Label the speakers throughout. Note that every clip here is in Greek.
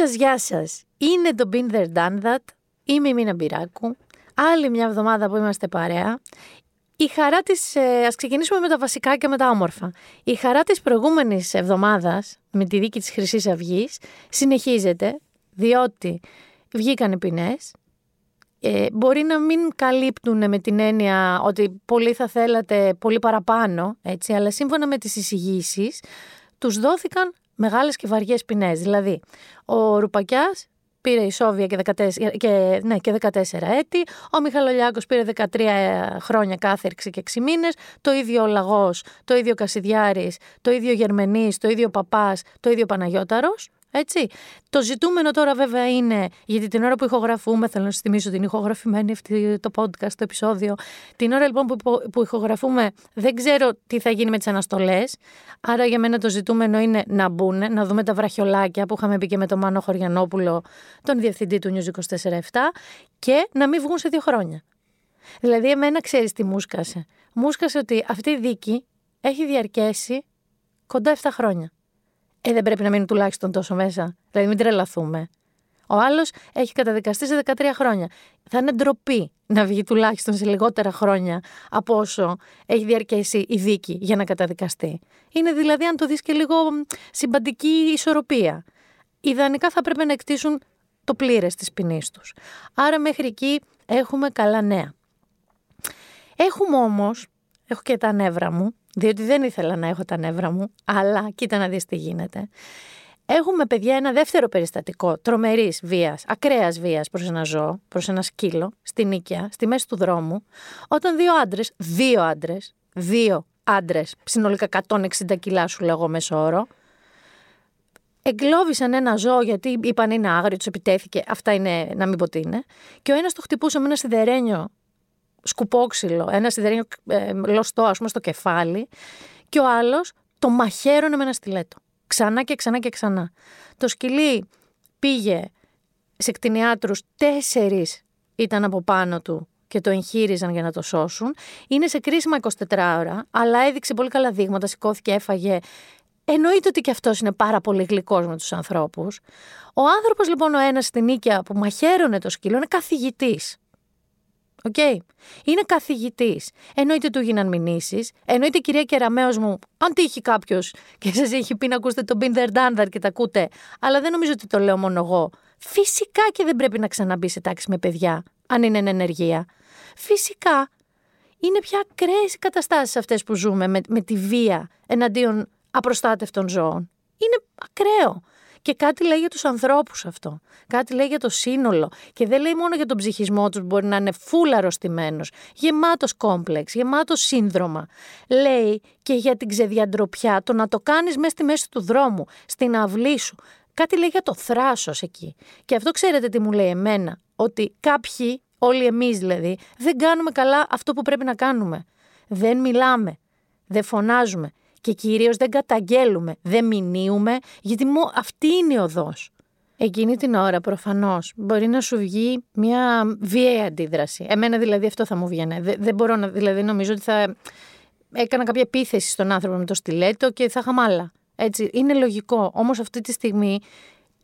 Speaker 1: Γεια σας, γεια σας. Είναι το Been There Done That. Είμαι η Μίνα Μπυράκου. Άλλη μια εβδομάδα που είμαστε παρέα. Η χαρά της, ε, ας ξεκινήσουμε με τα βασικά και με τα όμορφα. Η χαρά της προηγούμενης εβδομάδας, με τη δίκη της χρυσής αυγής, συνεχίζεται, διότι βγήκαν οι ποινές, ε, μπορεί να μην καλύπτουν με την έννοια ότι πολύ θα θέλατε πολύ παραπάνω, έτσι, αλλά σύμφωνα με τις εισηγήσεις, τους δόθηκαν μεγάλες και βαριές ποινές. Δηλαδή, ο Ρουπακιάς πήρε ισόβια και 14, και, ναι, και 14 έτη, ο Μιχαλολιάκος πήρε 13 χρόνια κάθερξη και 6 μήνες, το ίδιο ο Λαγός, το ίδιο Κασιδιάρης, το ίδιο Γερμενής, το ίδιο Παπάς, το ίδιο Παναγιώταρος. Έτσι. Το ζητούμενο τώρα βέβαια είναι, γιατί την ώρα που ηχογραφούμε, θέλω να σας θυμίσω την ηχογραφημένη αυτή το podcast, το επεισόδιο. Την ώρα λοιπόν που, που ηχογραφούμε, δεν ξέρω τι θα γίνει με τις αναστολές. Άρα για μένα το ζητούμενο είναι να μπουν, να δούμε τα βραχιολάκια που είχαμε πει και με τον Μάνο Χωριανόπουλο, τον διευθυντή του News 24-7, και να μην βγουν σε δύο χρόνια. Δηλαδή, εμένα ξέρεις τι μούσκασε. Μούσκασε ότι αυτή η δίκη έχει διαρκέσει κοντά 7 χρόνια. Ε, δεν πρέπει να μείνουν τουλάχιστον τόσο μέσα. Δηλαδή, μην τρελαθούμε. Ο άλλος έχει καταδικαστεί σε 13 χρόνια. Θα είναι ντροπή να βγει τουλάχιστον σε λιγότερα χρόνια από όσο έχει διαρκέσει η δίκη για να καταδικαστεί. Είναι δηλαδή, αν το δεις και λίγο συμπαντική ισορροπία. Ιδανικά θα πρέπει να εκτίσουν το πλήρες της ποινής τους. Άρα, μέχρι εκεί έχουμε καλά νέα. Έχουμε όμως, έχω και τα νεύρα μου, διότι δεν ήθελα να έχω τα νεύρα μου, αλλά κοίτα να δεις τι γίνεται. Έχουμε, παιδιά, ένα δεύτερο περιστατικό τρομερής βίας, ακραίας βίας προς ένα ζώο, προς ένα σκύλο, στην Νίκαια, στη μέση του δρόμου, όταν δύο άντρες, δύο άντρες, δύο άντρες, συνολικά 160 κιλά σου λέγω μέσω όρο, εγκλώβησαν ένα ζώο γιατί είπαν είναι άγριο, τους επιτέθηκε. Αυτά είναι, να μην πω τι είναι. Και ο ένας το χτυπούσε με ένα σιδερένιο σκουπόξυλο, ένας σιδερένιο ε, λωστό, ας πούμε, στο κεφάλι, και ο άλλος το μαχαίρωνε με ένα στιλέτο. Ξανά και ξανά και ξανά. Το σκυλί πήγε σε κτηνιάτρους, τέσσερις ήταν από πάνω του και το εγχείριζαν για να το σώσουν. Είναι σε κρίσιμα 24 ώρα, αλλά έδειξε πολύ καλά δείγματα, σηκώθηκε, έφαγε. Εννοείται ότι και αυτός είναι πάρα πολύ γλυκός με τους ανθρώπους. Ο άνθρωπος λοιπόν ο ένας στην Νίκαια που μαχαίρωνε το σκύλο είναι καθηγητής. OK. Okay. Είναι καθηγητής. Εννοείται του γίναν μηνύσεις. Εννοείται κυρία Κεραμέο μου, αν τύχει κάποιος και σας έχει πει να ακούσετε το Binder Dandar και τα ακούτε, αλλά δεν νομίζω ότι το λέω μόνο εγώ. Φυσικά και δεν πρέπει να ξαναμπεί σε τάξη με παιδιά, αν είναι εν ενεργεία. Φυσικά. Είναι πια ακραίες οι καταστάσεις αυτές που ζούμε με, με τη βία εναντίον απροστάτευτων ζώων. Είναι ακραίο. Και κάτι λέει για τους ανθρώπους αυτό. Κάτι λέει για το σύνολο. Και δεν λέει μόνο για τον ψυχισμό τους που μπορεί να είναι φούλα αρρωστημένος, γεμάτος κόμπλεξ, γεμάτος σύνδρομα. Λέει και για την ξεδιαντροπιά, το να το κάνεις μέσα στη μέση του δρόμου, στην αυλή σου. Κάτι λέει για το θράσος εκεί. Και αυτό ξέρετε τι μου λέει εμένα, ότι κάποιοι, όλοι εμείς δηλαδή, δεν κάνουμε καλά αυτό που πρέπει να κάνουμε. Δεν μιλάμε, δεν φωνάζουμε, και κυρίως δεν καταγγέλουμε, δεν μηνύουμε, γιατί μου αυτή είναι η οδός. Εκείνη την ώρα προφανώς μπορεί να σου βγει μια βίαιη αντίδραση. Εμένα δηλαδή αυτό θα μου βγαίνει. Δεν, δεν μπορώ να, δηλαδή νομίζω ότι θα έκανα κάποια επίθεση στον άνθρωπο με το στιλέτο και θα είχα άλλα. Έτσι, είναι λογικό. Όμως αυτή τη στιγμή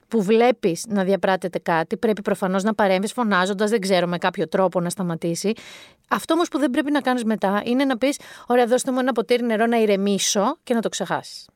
Speaker 1: που βλέπεις να διαπράττεται κάτι, πρέπει προφανώς να παρέμβεις φωνάζοντας, δεν ξέρω, με κάποιο τρόπο να σταματήσει. Αυτό όμως που δεν πρέπει να κάνεις μετά είναι να πεις: Ωραία, δώστε μου ένα ποτήρι νερό να ηρεμήσω και να το ξεχάσεις.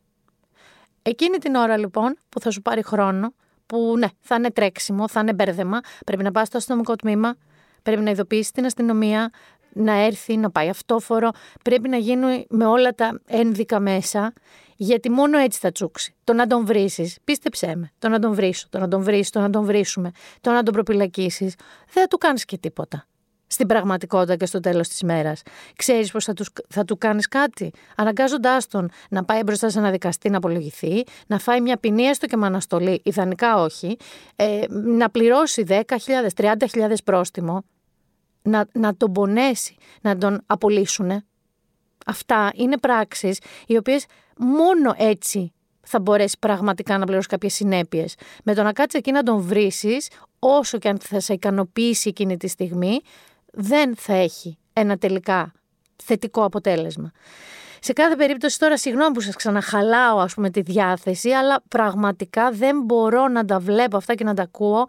Speaker 1: Εκείνη την ώρα λοιπόν που θα σου πάρει χρόνο, που ναι, θα είναι τρέξιμο, θα είναι μπέρδεμα, πρέπει να πας στο αστυνομικό τμήμα, πρέπει να ειδοποιήσεις την αστυνομία, να έρθει, να πάει αυτόφορο. Πρέπει να γίνει με όλα τα ένδικα μέσα, γιατί μόνο έτσι θα τσούξει. Το να τον βρει, πίστεψέ με. Το να τον βρει, το να τον βρεις, το να τον βρίσουμε, το να τον προπυλακίσεις, δεν θα του κάνεις και τίποτα. Στην πραγματικότητα και στο τέλος της μέρας. Ξέρεις πώ θα, θα του κάνεις κάτι, αναγκάζοντάς τον να πάει μπροστά σε ένα δικαστή να απολογηθεί, να φάει μια ποινή έστω και με αναστολή, ιδανικά όχι, ε, να πληρώσει 10.000, 30.000 πρόστιμο, να, να τον πονέσει, να τον απολύσουν. Αυτά είναι πράξεις οι οποίες μόνο έτσι θα μπορέσει πραγματικά να πληρώσει κάποιες συνέπειες. Με το να κάτσεις εκεί να τον βρίσεις, όσο και αν θα σε ικανοποιήσει εκείνη τη στιγμή, δεν θα έχει ένα τελικά θετικό αποτέλεσμα. Σε κάθε περίπτωση τώρα συγγνώμη που σας ξαναχαλάω ας πούμε τη διάθεση αλλά πραγματικά δεν μπορώ να τα βλέπω αυτά και να τα ακούω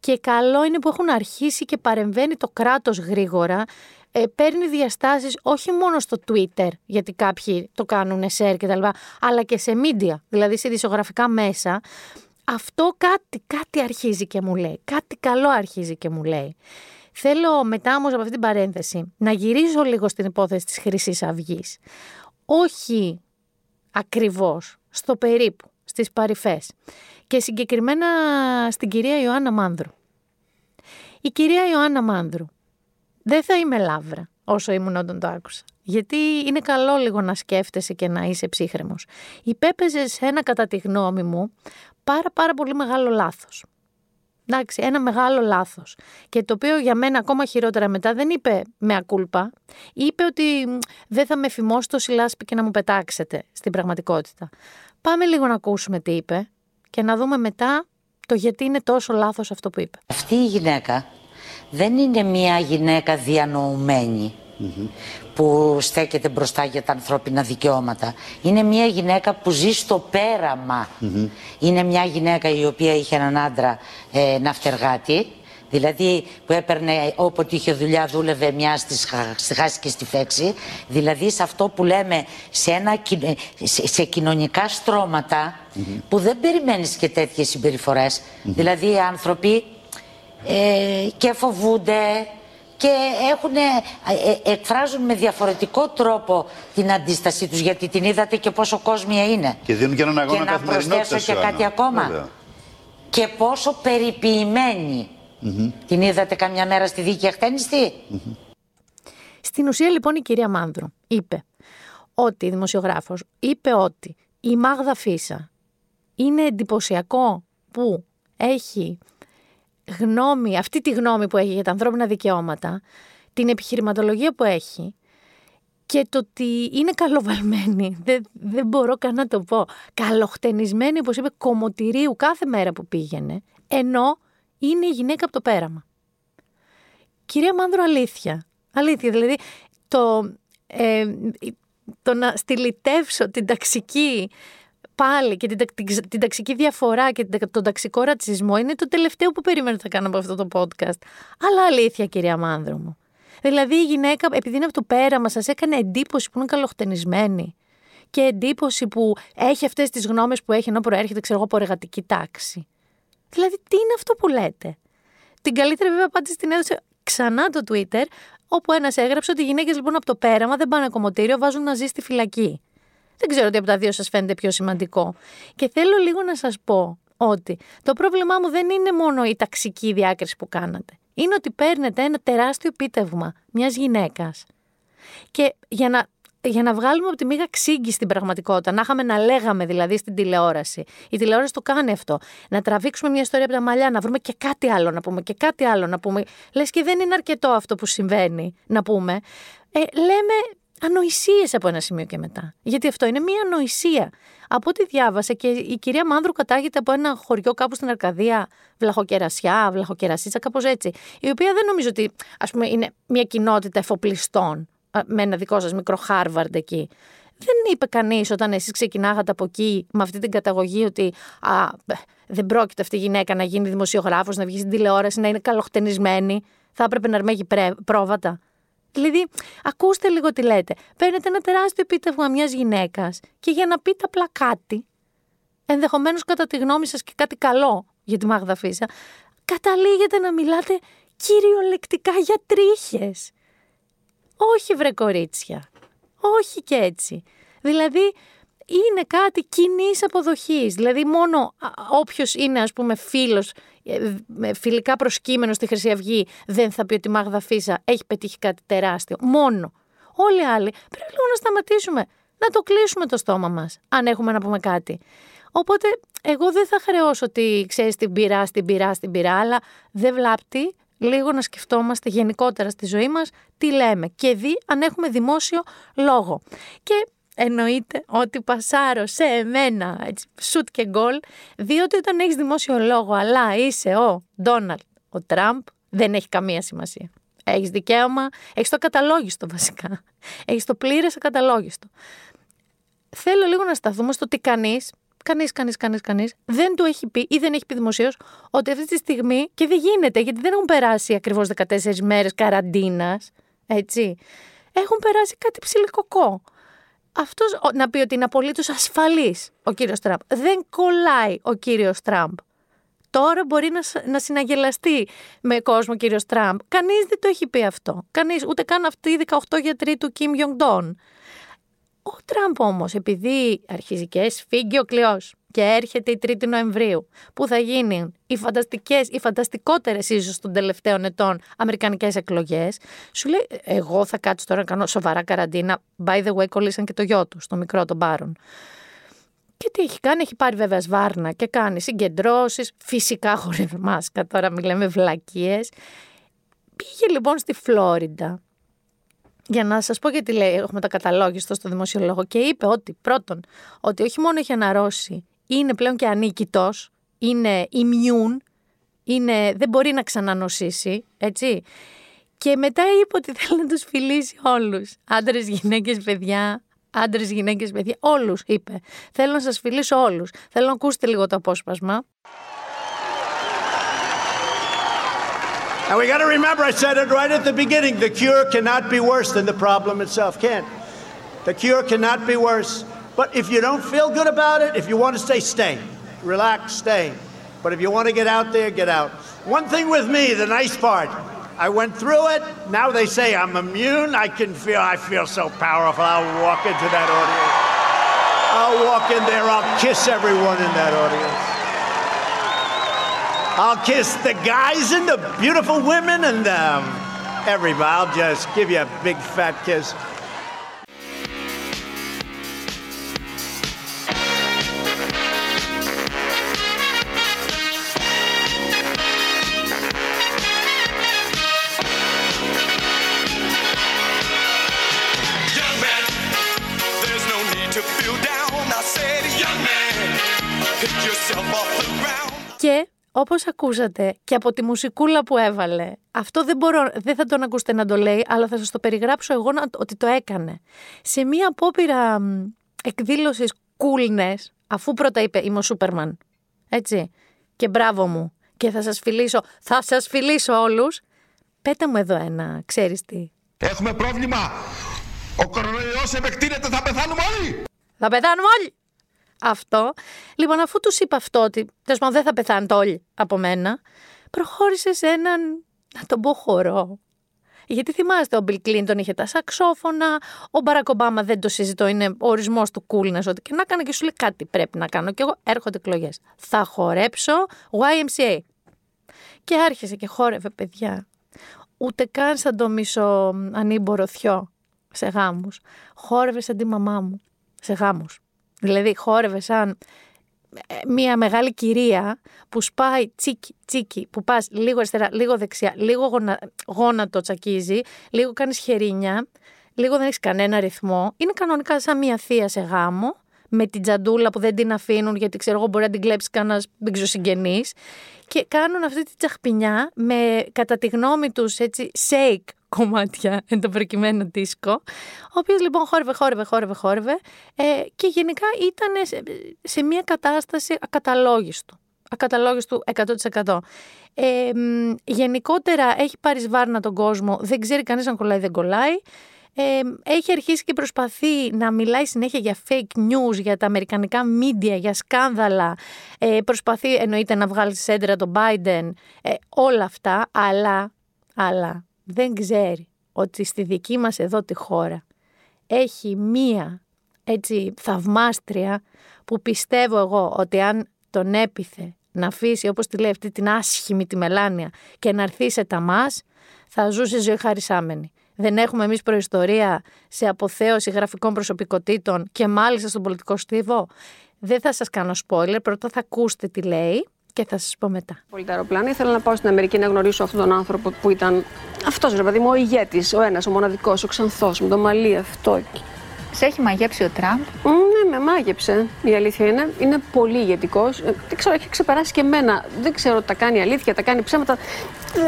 Speaker 1: και καλό είναι που έχουν αρχίσει και παρεμβαίνει το κράτος γρήγορα ε, παίρνει διαστάσεις όχι μόνο στο Twitter, γιατί κάποιοι το κάνουν share και τα λοιπά, αλλά και σε media, δηλαδή σε δισογραφικά μέσα. Αυτό κάτι, κάτι αρχίζει και μου λέει, κάτι καλό αρχίζει και μου λέει. Θέλω μετά όμως από αυτή την παρένθεση να γυρίσω λίγο στην υπόθεση της χρυσή αυγής. Όχι ακριβώς, στο περίπου, στις παρυφές. Και συγκεκριμένα στην κυρία Ιωάννα Μάνδρου. Η κυρία Ιωάννα Μάνδρου δεν θα είμαι λάβρα όσο ήμουν όταν το άκουσα. Γιατί είναι καλό λίγο να σκέφτεσαι και να είσαι ψύχρεμος. Υπέπεζε σε ένα κατά τη γνώμη μου πάρα πάρα πολύ μεγάλο λάθος. Εντάξει, ένα μεγάλο λάθος. Και το οποίο για μένα ακόμα χειρότερα μετά δεν είπε με ακούλπα. Είπε ότι δεν θα με φημώσει το σιλάσπι και να μου πετάξετε στην πραγματικότητα. Πάμε λίγο να ακούσουμε τι είπε και να δούμε μετά το γιατί είναι τόσο λάθος αυτό που είπε.
Speaker 2: Αυτή η γυναίκα δεν είναι μια γυναίκα που στέκεται μπροστά για τα ανθρώπινα δικαιώματα. Είναι μια γυναίκα που ζει στο πέραμα. Είναι μια γυναίκα η οποία είχε έναν άντρα ε, ναυτεργάτη, δηλαδή που έπαιρνε όποτε είχε δουλειά δούλευε μια στη χάση και στη φέξη. Δηλαδή σε αυτό που λέμε σε, ένα, σε, σε κοινωνικά στρώματα που δεν περιμένεις και τέτοιες συμπεριφορές. Δηλαδή οι άνθρωποι ε, και φοβούνται και έχουν, ε, ε, εκφράζουν με διαφορετικό τρόπο την αντίστασή τους γιατί την είδατε και πόσο κόσμια είναι.
Speaker 3: Και δίνουν και έναν αγώνα
Speaker 2: Και να προσθέσω και κάτι ακόμα. Και πόσο περιποιημένη. Την είδατε καμιά μέρα στη δίκη αχτένιστη.
Speaker 1: Στην ουσία λοιπόν η κυρία Μάνδρου είπε ότι, η δημοσιογράφος, είπε ότι η Μάγδα Φίσα είναι εντυπωσιακό που έχει γνώμη, αυτή τη γνώμη που έχει για τα ανθρώπινα δικαιώματα, την επιχειρηματολογία που έχει και το ότι είναι καλοβαλμένη, δεν, δεν μπορώ καν να το πω, καλοχτενισμένη, όπως είπε, κομμωτηρίου κάθε μέρα που πήγαινε, ενώ είναι η γυναίκα από το πέραμα. Κυρία Μάνδρο, αλήθεια. Αλήθεια, δηλαδή το, ε, το να στυλιτεύσω την ταξική πάλι και την, την, ταξική διαφορά και τον ταξικό ρατσισμό είναι το τελευταίο που περίμενα ότι θα κάνω από αυτό το podcast. Αλλά αλήθεια, κυρία Μάνδρο μου. Δηλαδή η γυναίκα, επειδή είναι από το πέραμα, σας έκανε εντύπωση που είναι καλοχτενισμένη. Και εντύπωση που έχει αυτές τις γνώμες που έχει ενώ προέρχεται, ξέρω εγώ, από εργατική τάξη. Δηλαδή, τι είναι αυτό που λέτε; Την καλύτερη βέβαια απάντηση την έδωσε ξανά το Twitter, όπου ένας έγραψε ότι οι γυναίκες λοιπόν από το πέραμα δεν πάνε κομμωτήριο, βάζουν να ζει στη φυλακή. Δεν ξέρω τι από τα δύο σας φαίνεται πιο σημαντικό. Και θέλω λίγο να σας πω ότι το πρόβλημά μου δεν είναι μόνο η ταξική διάκριση που κάνατε. Είναι ότι παίρνετε ένα τεράστιο επίτευγμα μιας γυναίκας και για να για να βγάλουμε από τη μίγα ξύγκη στην πραγματικότητα, να είχαμε να λέγαμε δηλαδή στην τηλεόραση. Η τηλεόραση το κάνει αυτό. Να τραβήξουμε μια ιστορία από τα μαλλιά, να βρούμε και κάτι άλλο να πούμε και κάτι άλλο να πούμε. Λες και δεν είναι αρκετό αυτό που συμβαίνει να πούμε. Ε, λέμε ανοησίες από ένα σημείο και μετά. Γιατί αυτό είναι μία ανοησία. Από ό,τι διάβασα και η κυρία Μάνδρου κατάγεται από ένα χωριό κάπου στην Αρκαδία, Βλαχοκερασιά, Βλαχοκερασίτσα, κάπως έτσι. Η οποία δεν νομίζω ότι ας πούμε, είναι μια κοινότητα εφοπλιστών με ένα δικό σας μικρό Χάρβαρντ εκεί. Δεν είπε κανείς όταν εσείς ξεκινάγατε από εκεί με αυτή την καταγωγή ότι α, δεν πρόκειται αυτή η γυναίκα να γίνει δημοσιογράφος, να βγει στην τηλεόραση, να είναι καλοχτενισμένη. Θα έπρεπε να αρμέγει πρόβατα. Δηλαδή, ακούστε λίγο τι λέτε. Παίρνετε ένα τεράστιο επίτευγμα μιας γυναίκας και για να πείτε απλά κάτι, ενδεχομένως κατά τη γνώμη σας και κάτι καλό για τη Μάγδα Φίσα, καταλήγετε να μιλάτε κυριολεκτικά για τρίχες. Όχι βρε κορίτσια. Όχι και έτσι. Δηλαδή, είναι κάτι κοινής αποδοχής. Δηλαδή, μόνο όποιος είναι, ας πούμε, φίλος, ε, φιλικά προσκύμενος στη Χρυσή Αυγή, δεν θα πει ότι η Μάγδα Φίσα έχει πετύχει κάτι τεράστιο. Μόνο. Όλοι οι άλλοι πρέπει λίγο να σταματήσουμε. Να το κλείσουμε το στόμα μας, αν έχουμε να πούμε κάτι. Οπότε, εγώ δεν θα χρεώσω ότι ξέρεις την πειρά, την πειρά, την πειρά, αλλά δεν βλάπτει λίγο να σκεφτόμαστε γενικότερα στη ζωή μας τι λέμε και δει αν έχουμε δημόσιο λόγο. Και εννοείται ότι πασάρω σε εμένα, έτσι, σουτ και γκολ, διότι όταν έχεις δημόσιο λόγο, αλλά είσαι ο Ντόναλτ, ο Τραμπ, δεν έχει καμία σημασία. Έχεις δικαίωμα, έχεις το καταλόγιστο βασικά. Έχεις το πλήρες ακαταλόγιστο. θέλω λίγο να σταθούμε στο ότι κανείς, κανείς, κανείς, κανείς, κανείς δεν του έχει πει ή δεν έχει πει δημοσίως ότι αυτή τη στιγμή και δεν γίνεται γιατί δεν έχουν περάσει ακριβώς 14 μέρες καραντίνας. Έτσι. Έχουν περάσει κάτι ψηλικοκό. Αυτός να πει ότι είναι απολύτως ασφαλής ο κύριος Τραμπ. Δεν κολλάει ο κύριος Τραμπ. Τώρα μπορεί να, να συναγελαστεί με κόσμο κύριος Τραμπ. Κανείς δεν το έχει πει αυτό. Κανείς, ούτε καν αυτοί οι 18 γιατροί του Κιμ Ιονγκ Ο Τραμπ όμως, επειδή αρχίζει και σφίγγει ο κλειός και έρχεται η 3η Νοεμβρίου, που θα γίνουν οι φανταστικές, οι φανταστικότερες ίσως των τελευταίων ετών Αμερικανικές εκλογές, σου λέει: Εγώ θα κάτσω τώρα να κάνω σοβαρά καραντίνα. By the way, κολλήσαν και το γιο τους, στο μικρό των Μπάρων. Και τι έχει κάνει, έχει πάρει βέβαια σβάρνα και κάνει συγκεντρώσεις, φυσικά χωρίς μάσκα. Τώρα μιλάμε βλακίες. Πήγε λοιπόν στη Φλόριντα για να σας πω γιατί λέει, έχουμε τα καταλόγιστο στο δημοσιολόγο και είπε ότι πρώτον, ότι όχι μόνο έχει αναρρώσει, είναι πλέον και ανίκητος, είναι immune, είναι, δεν μπορεί να ξανανοσήσει, έτσι. Και μετά είπε ότι θέλει να τους φιλήσει όλους, άντρες, γυναίκες, παιδιά, άντρες, γυναίκες, παιδιά, όλους είπε. Θέλω να σας φιλήσω όλους. Θέλω να ακούσετε λίγο το απόσπασμα.
Speaker 3: And we got to remember, I said it right at the beginning the cure cannot be worse than the problem itself. Can't. The cure cannot be worse. But if you don't feel good about it, if you want to stay, stay. Relax, stay. But if you want to get out there, get out. One thing with me, the nice part, I went through it. Now they say I'm immune. I can feel, I feel so powerful. I'll walk into that audience. I'll walk in there. I'll kiss everyone in that audience. I'll kiss the guys and the beautiful women and um, everybody. I'll just give you a big fat kiss.
Speaker 1: Και όπως ακούσατε και από τη μουσικούλα που έβαλε, αυτό δεν, μπορώ, δεν θα τον ακούσετε να το λέει, αλλά θα σας το περιγράψω εγώ να, ότι το έκανε. Σε μία απόπειρα εκδήλωσης coolness, αφού πρώτα είπε είμαι ο Σούπερμαν, έτσι, και μπράβο μου, και θα σας φιλήσω, θα σας φιλήσω όλους, πέτα μου εδώ ένα, ξέρεις τι.
Speaker 4: Έχουμε πρόβλημα, ο κορονοϊός επεκτείνεται, θα πεθάνουμε όλοι.
Speaker 1: Θα πεθάνουμε όλοι αυτό. Λοιπόν, αφού τους είπα αυτό, ότι τέλος πάντων δεν θα πεθάνετε όλοι από μένα, προχώρησε σε έναν, να τον πω, χορό. Γιατί θυμάστε, ο Μπιλ Κλίντον είχε τα σαξόφωνα, ο Μπαρακ Ομπάμα δεν το συζητώ, είναι ο ορισμός του coolness, ότι και να κάνω και σου λέει κάτι πρέπει να κάνω. Και εγώ έρχονται εκλογές. Θα χορέψω YMCA. Και άρχισε και χόρευε, παιδιά. Ούτε καν σαν το μισό ανήμπορο θειό σε γάμους. Χόρευε σαν τη μαμά μου σε γάμους. Δηλαδή χόρευε σαν ε, μια μεγάλη κυρία που σπάει τσίκι τσίκι, που πας λίγο αριστερά, λίγο δεξιά, λίγο γονα, γόνατο τσακίζει, λίγο κάνεις χερίνια, λίγο δεν έχεις κανένα ρυθμό. Είναι κανονικά σαν μια θεία σε γάμο, με την τζαντούλα που δεν την αφήνουν γιατί ξέρω εγώ μπορεί να την κλέψει κανένας δεν ξέρω συγγενής και κάνουν αυτή τη τσαχπινιά με κατά τη γνώμη τους έτσι shake κομμάτια εν το προκειμένο δίσκο, ο οποίος λοιπόν χόρευε, χόρευε, χόρευε, χόρευε ε, και γενικά ήταν σε, σε μια κατάσταση ακαταλόγιστου. Ακαταλόγιστου 100%. Ε, γενικότερα έχει πάρει σβάρνα τον κόσμο, δεν ξέρει κανείς αν κολλάει δεν κολλάει. Ε, έχει αρχίσει και προσπαθεί να μιλάει συνέχεια για fake news, για τα αμερικανικά media, για σκάνδαλα. Ε, προσπαθεί εννοείται να βγάλει σέντρα τον Biden, ε, όλα αυτά, αλλά, αλλά δεν ξέρει ότι στη δική μας εδώ τη χώρα έχει μία έτσι θαυμάστρια που πιστεύω εγώ ότι αν τον έπιθε να αφήσει όπως τη λέει αυτή την άσχημη τη μελάνια και να έρθει σε τα μας θα ζούσε ζωή χαρισάμενη. Δεν έχουμε εμείς προϊστορία σε αποθέωση γραφικών προσωπικότητων και μάλιστα στον πολιτικό στίβο. Δεν θα σας κάνω spoiler, πρώτα θα ακούσετε τι λέει και θα σας πω μετά.
Speaker 5: Πολύ τα αεροπλάνα. Ήθελα να πάω στην Αμερική να γνωρίσω αυτόν τον άνθρωπο που ήταν. Αυτός ρε παιδί μου, ο ηγέτης, ο ένας, ο μοναδικός, ο ξανθός, με το μαλλί αυτό.
Speaker 6: Σε έχει μαγέψει ο Τραμπ;
Speaker 5: ναι, με μάγεψε. Η αλήθεια είναι. Είναι πολύ ηγετικός. Ε, δεν ξέρω, έχει ξεπεράσει και εμένα. Δεν ξέρω, τα κάνει αλήθεια, τα κάνει ψέματα.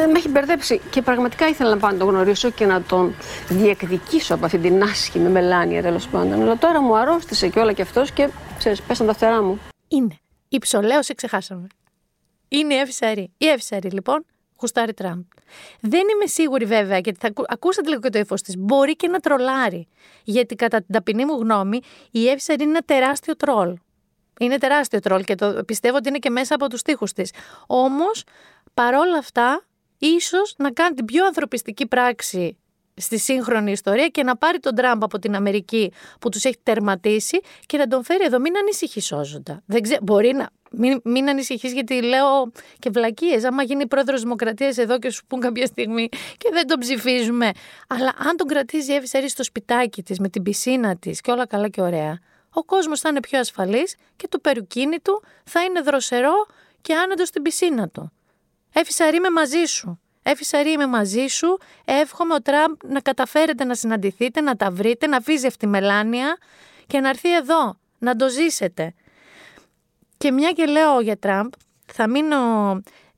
Speaker 5: Ε, με έχει μπερδέψει. Και πραγματικά ήθελα να πάω να τον γνωρίσω και να τον διεκδικήσω από αυτή την άσχημη μελάνια τέλος πάντων. Αλλά τώρα μου αρρώστησε και όλα και αυτός και ξέρεις, πέσαν τα φτερά μου.
Speaker 1: Είναι. Η ψολέωση ξεχάσαμε. Είναι η Εύη Η Εύη λοιπόν γουστάρει Τραμπ. Δεν είμαι σίγουρη βέβαια, γιατί θα ακούσατε λίγο και το ύφος της. Μπορεί και να τρολάρει. Γιατί κατά την ταπεινή μου γνώμη, η Εύη είναι ένα τεράστιο τρόλ. Είναι τεράστιο τρόλ και το πιστεύω ότι είναι και μέσα από τους τοίχου της. Όμως, παρόλα αυτά, ίσως να κάνει την πιο ανθρωπιστική πράξη στη σύγχρονη ιστορία και να πάρει τον Τραμπ από την Αμερική που τους έχει τερματίσει και να τον φέρει εδώ. Μην ανησυχείς, Σόζοντα. Δεν ξέ... Μπορεί να. Μην, μην ανησυχείς, γιατί λέω και βλακίες. Άμα γίνει πρόεδρος Δημοκρατίας εδώ και σου πούν κάποια στιγμή και δεν τον ψηφίζουμε. Αλλά αν τον κρατήσει η Εύη στο σπιτάκι της με την πισίνα της και όλα καλά και ωραία, ο κόσμος θα είναι πιο ασφαλής και το περουκίνι του θα είναι δροσερό και άνετος στην πισίνα του. Εύη είμαι μαζί σου. Έφυσα είμαι μαζί σου. Εύχομαι ο Τραμπ να καταφέρετε να συναντηθείτε, να τα βρείτε, να αφήσει αυτή τη μελάνια και να έρθει εδώ, να το ζήσετε. Και μια και λέω για Τραμπ, θα μείνω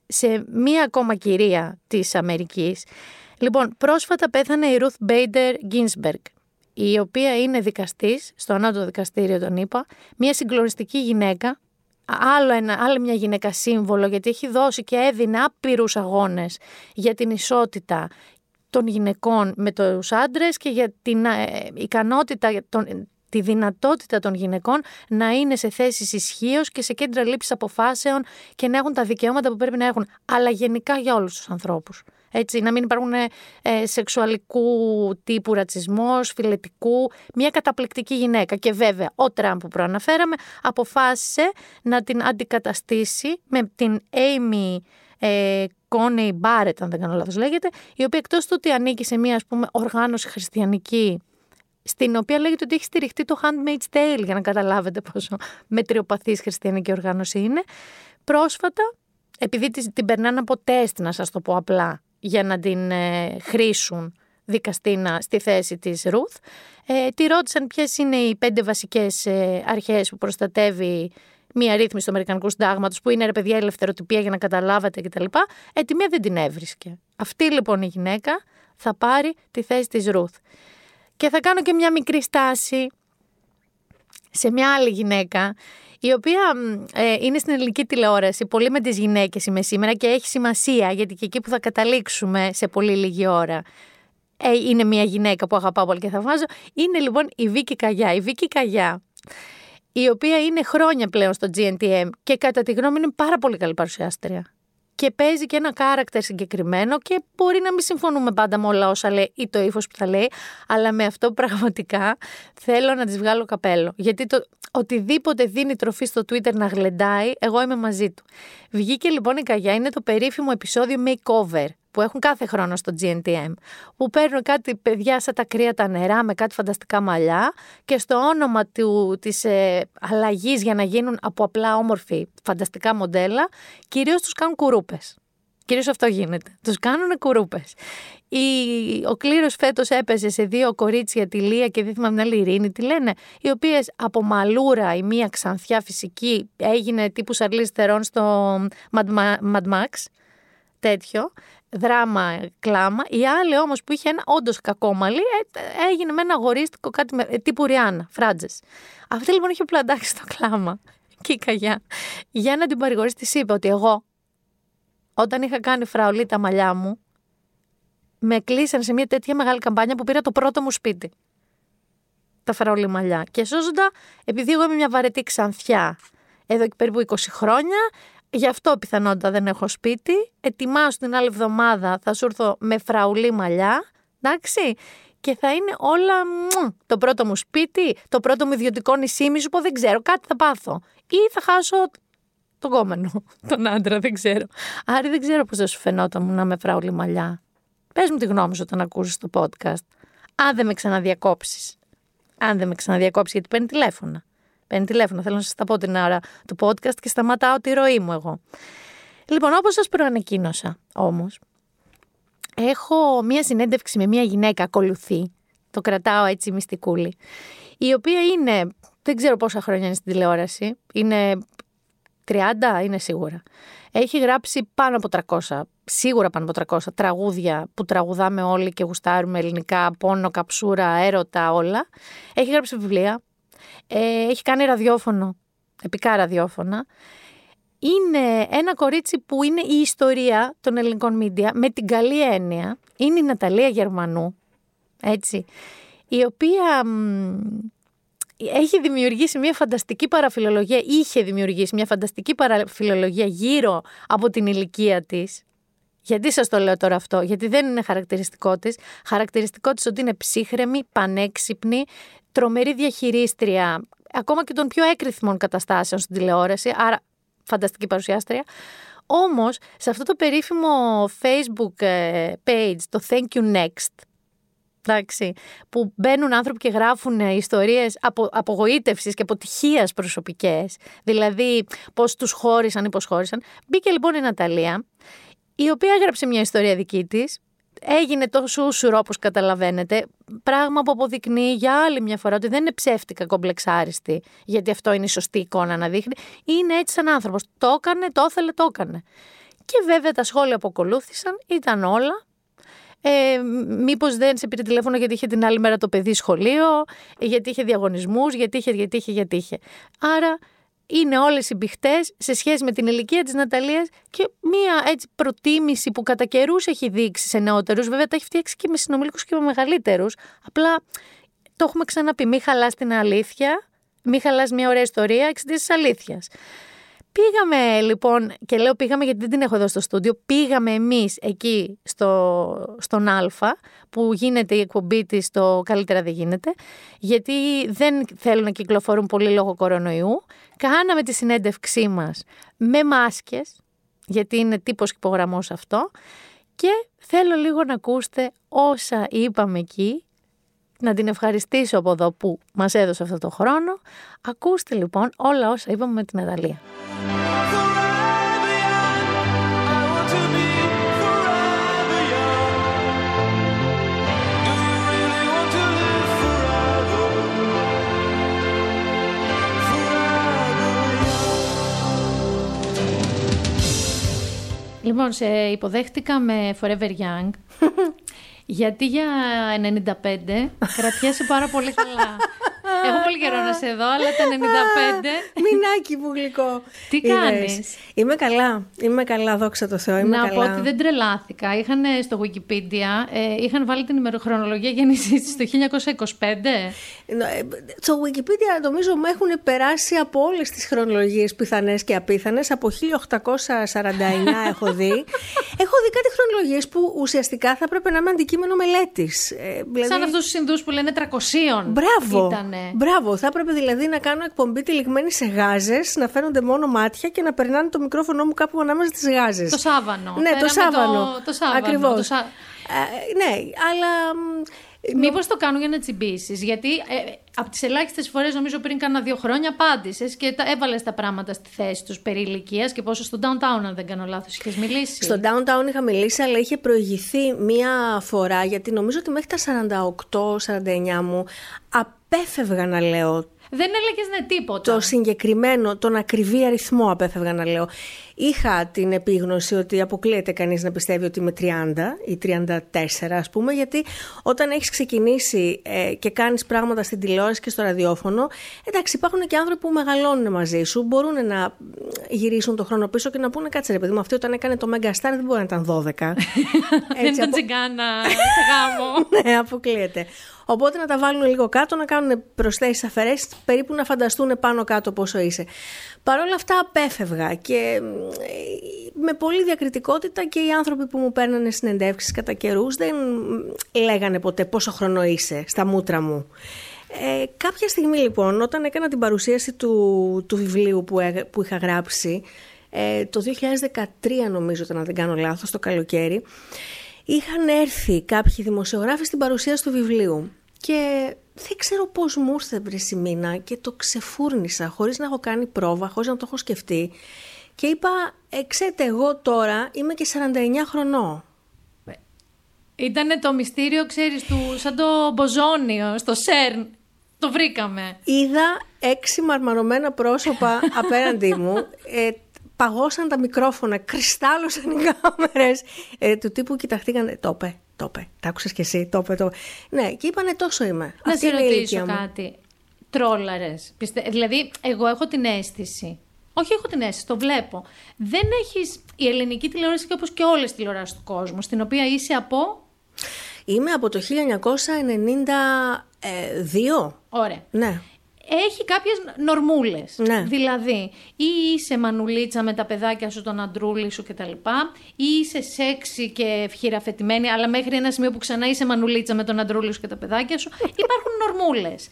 Speaker 1: σε μία ακόμα κυρία της Αμερικής. Λοιπόν, πρόσφατα πέθανε η Ruth Bader Ginsburg, η οποία είναι δικαστής στο ανώτο δικαστήριο τον είπα, μια συγκλονιστική γυναίκα, άλλο ένα, άλλη μια γυναίκα σύμβολο γιατί έχει δώσει και έδινε άπειρους αγώνες για την ισότητα των γυναικών με τους άντρες και για την ε, ικανότητα, τον, τη δυνατότητα των γυναικών να είναι σε θέσεις ισχύως και σε κέντρα λήψης αποφάσεων και να έχουν τα δικαιώματα που πρέπει να έχουν, αλλά γενικά για όλους τους ανθρώπους. Έτσι, να μην υπάρχουν ε, σεξουαλικού τύπου ρατσισμός, φιλετικού, μια καταπληκτική γυναίκα. Και βέβαια, ο Τραμπ που προαναφέραμε αποφάσισε να την αντικαταστήσει με την Amy ε, Coney Barrett, αν δεν κάνω λάθος λέγεται, η οποία εκτός του ότι ανήκει σε μια ας πούμε οργάνωση χριστιανική στην οποία λέγεται ότι έχει στηριχτεί το Handmaid's Tale, για να καταλάβετε πόσο μετριοπαθής χριστιανική οργάνωση είναι. Πρόσφατα, επειδή την περνάνε από τεστ, να σας το πω απλά, για να την ε, χρήσουν δικαστήνα στη θέση της Ρουθ. Ε, τη ρώτησαν ποιες είναι οι πέντε βασικές ε, αρχές που προστατεύει μία ρύθμιση του Αμερικανικού Συντάγματος, που είναι ρε παιδιά ελευθεροτυπία για να καταλάβετε κτλ. Ε, τη μία δεν την έβρισκε. Αυτή λοιπόν η γυναίκα θα πάρει τη θέση της Ρουθ. Και θα κάνω και μια μικρή στάση σε μια άλλη γυναίκα η οποία ε, είναι στην ελληνική τηλεόραση, πολύ με τις γυναίκες είμαι σήμερα και έχει σημασία γιατί και εκεί που θα καταλήξουμε σε πολύ λίγη ώρα ε, είναι μια γυναίκα που αγαπάω πολύ και θαυμάζω. Είναι λοιπόν η Βίκη Καγιά. Η Βίκη Καγιά, η οποία είναι χρόνια πλέον στο GNTM και κατά τη γνώμη είναι πάρα πολύ καλή παρουσιάστρια και παίζει και ένα κάρακτερ συγκεκριμένο και μπορεί να μην συμφωνούμε πάντα με όλα όσα λέει ή το ύφος που θα λέει, αλλά με αυτό πραγματικά θέλω να της βγάλω καπέλο. Γιατί το, οτιδήποτε δίνει τροφή στο Twitter να γλεντάει, εγώ είμαι μαζί του. Βγήκε λοιπόν η Καγιά, είναι το περίφημο επεισόδιο Makeover που έχουν κάθε χρόνο στο GNTM, που παίρνουν κάτι παιδιά σαν τα κρύα τα νερά με κάτι φανταστικά μαλλιά και στο όνομα του, της ε, αλλαγής για να γίνουν από απλά όμορφοι φανταστικά μοντέλα, κυρίως τους κάνουν κουρούπες. Κυρίως αυτό γίνεται. Τους κάνουν κουρούπες. Η, ο κλήρος φέτος έπεσε σε δύο κορίτσια, τη Λία και δίθυμα μια Ειρήνη, τη λένε, οι οποίες από μαλούρα η μία ξανθιά φυσική έγινε τύπου Σαρλής Θερών στο Mad Max, τέτοιο δράμα, κλάμα. Η άλλη όμως που είχε ένα όντως κακό μαλλί ε, έγινε με ένα αγορίστικο κάτι με, ε, τύπου Ριάννα, φράτζες. Αυτή λοιπόν είχε πλαντάξει στο κλάμα. Και η καγιά. Για να την παρηγορήσει, της είπε ότι εγώ, όταν είχα κάνει φραουλή τα μαλλιά μου, με κλείσαν σε μια τέτοια μεγάλη καμπάνια που πήρα το πρώτο μου σπίτι. Τα φραουλή μαλλιά. Και σώζοντα, επειδή εγώ είμαι μια βαρετή ξανθιά εδώ και περίπου 20 χρόνια, Γι' αυτό πιθανότητα δεν έχω σπίτι. Ετοιμάσου την άλλη εβδομάδα, θα σου έρθω με φραουλή μαλλιά. Εντάξει. Και θα είναι όλα το πρώτο μου σπίτι, το πρώτο μου ιδιωτικό νησί, μη σου πω δεν ξέρω, κάτι θα πάθω. Ή θα χάσω τον κόμενο, τον άντρα, δεν ξέρω. Άρα δεν ξέρω πώς θα σου φαινόταν μου να με φραουλή μαλλιά. Πες μου τη γνώμη σου όταν ακούσεις το podcast. Αν δεν με ξαναδιακόψεις. Αν δεν με ξαναδιακόψεις γιατί παίρνει τηλέφωνα. Παίρνει τηλέφωνο. Θέλω να σας τα πω την ώρα του podcast και σταματάω τη ροή μου εγώ. Λοιπόν, όπως σας προανακοίνωσα όμως, έχω μία συνέντευξη με μία γυναίκα, ακολουθεί. Το κρατάω έτσι μυστικούλη. η οποία είναι, δεν ξέρω πόσα χρόνια είναι στην τηλεόραση, είναι 30, είναι σίγουρα. Έχει γράψει πάνω από 300, σίγουρα πάνω από 300 τραγούδια που τραγουδάμε όλοι και γουστάρουμε ελληνικά, πόνο, καψούρα, έρωτα, όλα. Έχει γράψει βιβλία, ε, έχει κάνει ραδιόφωνο, επικά ραδιόφωνα. Είναι ένα κορίτσι που είναι η ιστορία των ελληνικών μίντια με την καλή έννοια. Είναι η Ναταλία Γερμανού, έτσι, η οποία έχει δημιουργήσει μια φανταστική παραφιλολογία, είχε δημιουργήσει μια φανταστική παραφιλολογία γύρω από την ηλικία της. Γιατί σας το λέω τώρα αυτό, γιατί δεν είναι χαρακτηριστικό της. Χαρακτηριστικό της ότι είναι ψύχρεμη, πανέξυπνη, τρομερή διαχειρίστρια, ακόμα και των πιο έκριθμων καταστάσεων στην τηλεόραση, άρα φανταστική παρουσιάστρια. Όμως, σε αυτό το περίφημο Facebook ε, page, το Thank You Next, εντάξει, που μπαίνουν άνθρωποι και γράφουν ιστορίες απο, απογοήτευσης και αποτυχίας προσωπικές, δηλαδή πώς τους χώρισαν ή πώς χώρισαν. Μπήκε λοιπόν η Ναταλία, η οποία έγραψε μια ιστορία δική της, έγινε τόσο ουσουρό όπως καταλαβαίνετε, πράγμα που αποδεικνύει για άλλη μια φορά ότι δεν είναι ψεύτικα κομπλεξάριστη, γιατί αυτό είναι η σωστή εικόνα να δείχνει, είναι έτσι σαν άνθρωπος. Το έκανε, το ήθελε, το έκανε. Και βέβαια τα σχόλια που ακολούθησαν ήταν όλα ε, Μήπως δεν σε πήρε τηλέφωνο γιατί είχε την άλλη μέρα το παιδί σχολείο, γιατί είχε διαγωνισμούς, γιατί είχε, γιατί είχε, γιατί είχε. Άρα είναι όλες οι μπιχτέ σε σχέση με την ηλικία της Ναταλίας και μία έτσι προτίμηση που κατά καιρούς έχει δείξει σε νεότερους. Βέβαια τα έχει φτιάξει και με συνομιλικού και με μεγαλύτερους. Απλά το έχουμε ξαναπεί. Μην χαλάς την αλήθεια, μην χαλάς μια ωραία ιστορία εξαιτίας της αλήθειας. Πήγαμε λοιπόν, και λέω πήγαμε γιατί δεν την έχω εδώ στο στούντιο, πήγαμε εμείς εκεί στο, στον Α, που γίνεται η εκπομπή της το καλύτερα δεν γίνεται, γιατί δεν θέλουν να κυκλοφορούν πολύ λόγω κορονοϊού. Κάναμε τη συνέντευξή μας με μάσκες, γιατί είναι τύπος υπογραμμός αυτό, και θέλω λίγο να ακούσετε όσα είπαμε εκεί να την ευχαριστήσω από εδώ που μας έδωσε αυτό το χρόνο. Ακούστε λοιπόν όλα όσα είπαμε με την Αταλία. Λοιπόν, σε υποδέχτηκα με Forever Young Γιατί για 95 κρατιέσαι πάρα πολύ καλά. Έχω πολύ καιρό να σε δω, αλλά τα 95.
Speaker 6: Μινάκι μου γλυκό.
Speaker 1: Τι κάνεις;
Speaker 6: Είμαι καλά. Είμαι καλά, δόξα τω Θεώ. Είμαι
Speaker 1: να
Speaker 6: καλά.
Speaker 1: πω ότι δεν τρελάθηκα. Είχαν στο Wikipedia, ε, είχαν βάλει την ημεροχρονολογία γέννησής της το 1925.
Speaker 6: Ε, στο Wikipedia νομίζω μου έχουν περάσει από όλες τις χρονολογίες πιθανές και απίθανες. Από 1849 έχω δει. έχω δει κάτι χρονολογίες που ουσιαστικά θα έπρεπε να είμαι αντικείμενο μελέτης.
Speaker 1: Ε, δηλαδή... Σαν αυτούς τους Ινδού που λένε 300.
Speaker 6: Μπράβο. Μπράβο. Θα έπρεπε δηλαδή να κάνω εκπομπή τυλιγμένη σε γάζες, να φαίνονται μόνο μάτια και να περνάνε το μικρόφωνο μου κάπου ανάμεσα στις γάζες.
Speaker 1: Το σάβανο.
Speaker 6: Ναι, το σάβανο.
Speaker 1: Το, το σάβανο.
Speaker 6: Ακριβώς.
Speaker 1: Το σα...
Speaker 6: ε, ναι, αλλά
Speaker 1: Μήπως το κάνουν για να τσιμπήσεις, Γιατί ε, από τις ελάχιστες φορές, νομίζω πριν κάνα δύο χρόνια, απάντησες και τα, έβαλες τα πράγματα στη θέση τους περί ηλικίας και πόσο στο downtown, αν δεν κάνω λάθος, είχες μιλήσει.
Speaker 6: Στο downtown είχα μιλήσει, αλλά είχε προηγηθεί μία φορά, γιατί νομίζω ότι μέχρι τα 48-49 μου απέφευγα να λέω
Speaker 1: δεν έλεγες ναι τίποτα.
Speaker 6: Το συγκεκριμένο, τον ακριβή αριθμό απέφευγα να λέω. Είχα την επίγνωση ότι αποκλείεται κανείς να πιστεύει ότι είμαι 30 ή 34 ας πούμε γιατί όταν έχεις ξεκινήσει ε, και κάνεις πράγματα στην τηλεόραση και στο ραδιόφωνο εντάξει υπάρχουν και άνθρωποι που μεγαλώνουν μαζί σου μπορούν να γυρίσουν το χρόνο πίσω και να πούνε κάτσε ρε παιδί μου αυτή όταν έκανε το Mega Star δεν μπορεί να ήταν 12
Speaker 1: Δεν ήταν τσιγκάνα σε γάμο
Speaker 6: Ναι αποκλείεται Οπότε να τα βάλουν λίγο κάτω, να κάνουν προσθέσεις αφαιρέσεις, περίπου να φανταστούν πάνω κάτω πόσο είσαι. Παρ' όλα αυτά απέφευγα και με πολύ διακριτικότητα και οι άνθρωποι που μου παίρνανε συνεντεύξεις κατά καιρούς δεν λέγανε ποτέ πόσο χρόνο είσαι στα μούτρα μου. Ε, κάποια στιγμή λοιπόν όταν έκανα την παρουσίαση του, του βιβλίου που, που είχα γράψει ε, το 2013 νομίζω όταν δεν κάνω λάθος το καλοκαίρι είχαν έρθει κάποιοι δημοσιογράφοι στην παρουσίαση του βιβλίου και δεν ξέρω πώς μου ήρθε βρε μήνα και το ξεφούρνησα χωρίς να έχω κάνει πρόβα, χωρίς να το έχω σκεφτεί και είπα, εξέτε εγώ τώρα είμαι και 49 χρονών.
Speaker 1: Ήτανε το μυστήριο, ξέρεις, του, σαν το μποζόνιο στο ΣΕΡΝ. Το βρήκαμε.
Speaker 6: Είδα έξι μαρμαρωμένα πρόσωπα απέναντί μου. Ε, παγώσαν τα μικρόφωνα, κρυστάλλωσαν οι κάμερες ε, του τύπου κοιταχτήκαν, το είπε, το είπε, τα άκουσες κι εσύ, το είπε, το Ναι, και είπανε τόσο είμαι.
Speaker 1: Να
Speaker 6: Αυτή
Speaker 1: σε
Speaker 6: είναι η
Speaker 1: ρωτήσω
Speaker 6: ηλικία μου.
Speaker 1: κάτι. Τρόλαρες. Πιστε... Δηλαδή, εγώ έχω την αίσθηση. Όχι, έχω την αίσθηση, το βλέπω. Δεν έχεις η ελληνική τηλεόραση και όπως και όλες τις τηλεοράσεις του κόσμου, στην οποία είσαι από;
Speaker 6: Είμαι από το 1992.
Speaker 1: Ωραία.
Speaker 6: Ναι.
Speaker 1: Έχει κάποιες νορμούλες.
Speaker 6: Ναι.
Speaker 1: Δηλαδή, ή είσαι μανουλίτσα με τα παιδάκια σου, τον αντρούλη σου κτλ. Ή είσαι σεξι και χειραφετημένη, αλλά μέχρι ένα σημείο που ξανά είσαι μανουλίτσα με τον αντρούλη σου και τα παιδάκια σου. Υπάρχουν νορμούλες.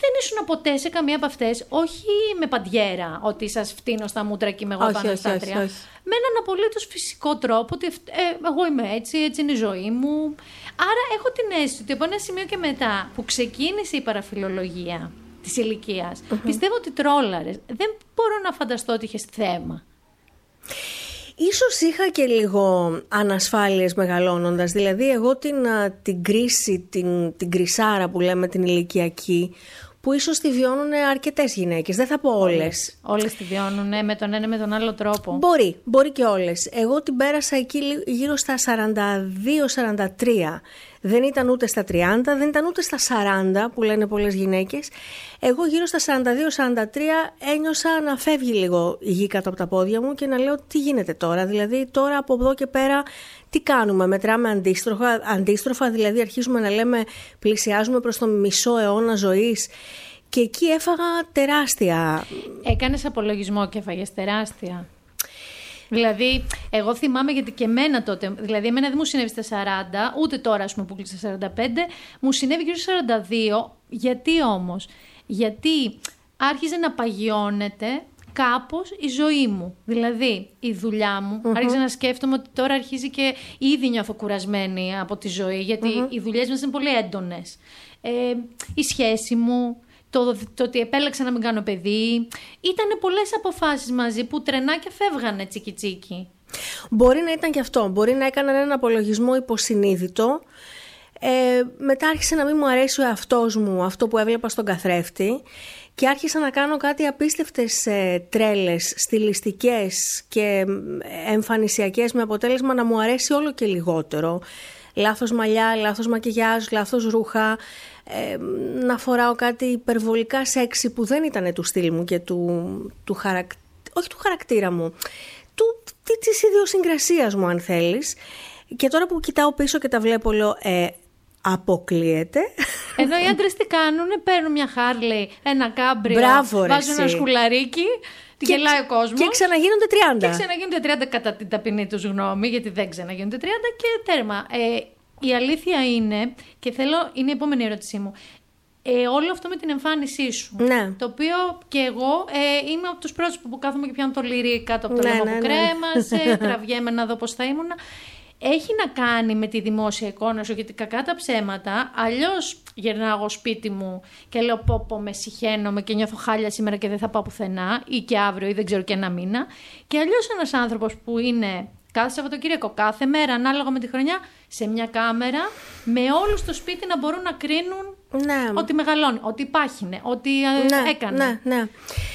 Speaker 1: Δεν ήσουν ποτέ σε καμία από αυτές, όχι με παντιέρα, ότι σας φτύνω στα μούτρα και είμαι εγώ
Speaker 6: Όχι,
Speaker 1: πάνω
Speaker 6: όχι,
Speaker 1: στα
Speaker 6: όχι,
Speaker 1: τρία.
Speaker 6: όχι.
Speaker 1: Με έναν απολύτως φυσικό τρόπο, ότι ε, εγώ είμαι έτσι, έτσι είναι η ζωή μου. Άρα έχω την αίσθηση ότι από ένα σημείο και μετά που ξεκίνησε η παραφιλολογία της ηλικια πιστεύω ότι τρόλαρες. Δεν μπορώ να φανταστώ ότι είχες θέμα.
Speaker 6: Ίσως είχα και λίγο ανασφάλειες μεγαλώνοντας. Δηλαδή εγώ την, α, την κρίση, την, την κρυσάρα που λέμε την ηλικιακή, που ίσως τη βιώνουν αρκετές γυναίκες. Δεν θα πω όλες.
Speaker 1: Όλες τη βιώνουν ε, με τον ένα ή με τον άλλο τρόπο.
Speaker 6: Μπορεί, μπορεί και όλες. Εγώ την πέρασα εκεί λι- γύρω στα 42-43. Δεν ήταν ούτε στα 30, δεν ήταν ούτε στα 40 που λένε πολλές γυναίκες. Εγώ γύρω στα 42-43 ένιωσα να φεύγει λίγο η γη κάτω από τα πόδια μου και να λέω τι γίνεται τώρα; Δηλαδή τώρα από εδώ και πέρα τι κάνουμε, μετράμε αντίστροφα, αντίστροφα δηλαδή αρχίζουμε να λέμε πλησιάζουμε προς το μισό αιώνα ζωής και εκεί έφαγα τεράστια
Speaker 1: Έκανες απολογισμό και έφαγες τεράστια. Δηλαδή, εγώ θυμάμαι γιατί και εμένα τότε, δηλαδή εμένα δεν μου συνέβη στα 40, ούτε τώρα ας πούμε που κλείσα στα 45, μου συνέβη γύρω στα 42. Γιατί όμως, γιατί άρχιζε να παγιώνεται κάπως η ζωή μου. Δηλαδή, η δουλειά μου, άρχιζε να σκέφτομαι ότι τώρα αρχίζει και ήδη νιώθω κουρασμένη από τη ζωή, γιατί οι δουλειές μας είναι πολύ έντονες. Ε, η σχέση μου, το, το ότι επέλεξα να μην κάνω παιδί. Ήταν πολλές αποφάσεις μαζί που τρενά και φεύγανε τσίκι τσίκι.
Speaker 6: Μπορεί να ήταν και αυτό. Μπορεί να έκαναν ένα απολογισμό υποσυνείδητο. Ε, μετά άρχισε να μην μου αρέσει ο εαυτός μου αυτό που έβλεπα στον καθρέφτη και άρχισα να κάνω κάτι απίστευτες ε, τρέλες, στιλιστικές και ε, εμφανισιακές με αποτέλεσμα να μου αρέσει όλο και λιγότερο. Λάθος μαλλιά, λάθος μακιγιάζ, λάθος ρούχα, ε, να φοράω κάτι υπερβολικά σεξι που δεν ήταν του στυλ μου και του, του χαρακ... όχι του χαρακτήρα μου, του, τη- της ιδιοσυγκρασίας μου αν θέλεις. Και τώρα που κοιτάω πίσω και τα βλέπω λέω ε, αποκλείεται.
Speaker 1: Ενώ οι άντρες τι κάνουν, παίρνουν μια Χάρλεϊ, ένα κάμπριο,
Speaker 6: Μπράβο, ρε,
Speaker 1: βάζουν ένα
Speaker 6: εσύ.
Speaker 1: σκουλαρίκι, και γελάει ο κόσμος.
Speaker 6: Και ξαναγίνονται 30.
Speaker 1: Και ξαναγίνονται 30 κατά την ταπεινή τους γνώμη, γιατί δεν ξαναγίνονται 30 και τέρμα. Ε, η αλήθεια είναι, και θέλω, είναι η επόμενη ερώτησή μου, ε, όλο αυτό με την εμφάνισή σου.
Speaker 6: Ναι.
Speaker 1: Το οποίο και εγώ ε, είμαι από τους πρώτους που κάθομαι και πιάνω το λυρί κάτω από το
Speaker 6: Ναι,
Speaker 1: λαιμό
Speaker 6: ναι,
Speaker 1: που
Speaker 6: ναι.
Speaker 1: κρέμασε, τραβιέμαι να δω πώς θα ήμουν. Έχει να κάνει με τη δημόσια εικόνα σου, γιατί κακά τα ψέματα, αλλιώς γυρνάω εγώ σπίτι μου και λέω πω πω με συχαίνομαι και νιώθω χάλια σήμερα και δεν θα πάω πουθενά, ή και αύριο ή δεν ξέρω και ένα μήνα. Και αλλιώς ένας άνθρωπος που είναι κάθε Σαββατοκύριακο, κάθε μέρα, ανάλογα με τη χρονιά, σε μια κάμερα, με όλους στο σπίτι να μπορούν να κρίνουν
Speaker 6: Ναι.
Speaker 1: ότι μεγαλώνει, ότι υπάρχινε, ότι ε,
Speaker 6: ναι,
Speaker 1: έκανε.
Speaker 6: ναι, ναι.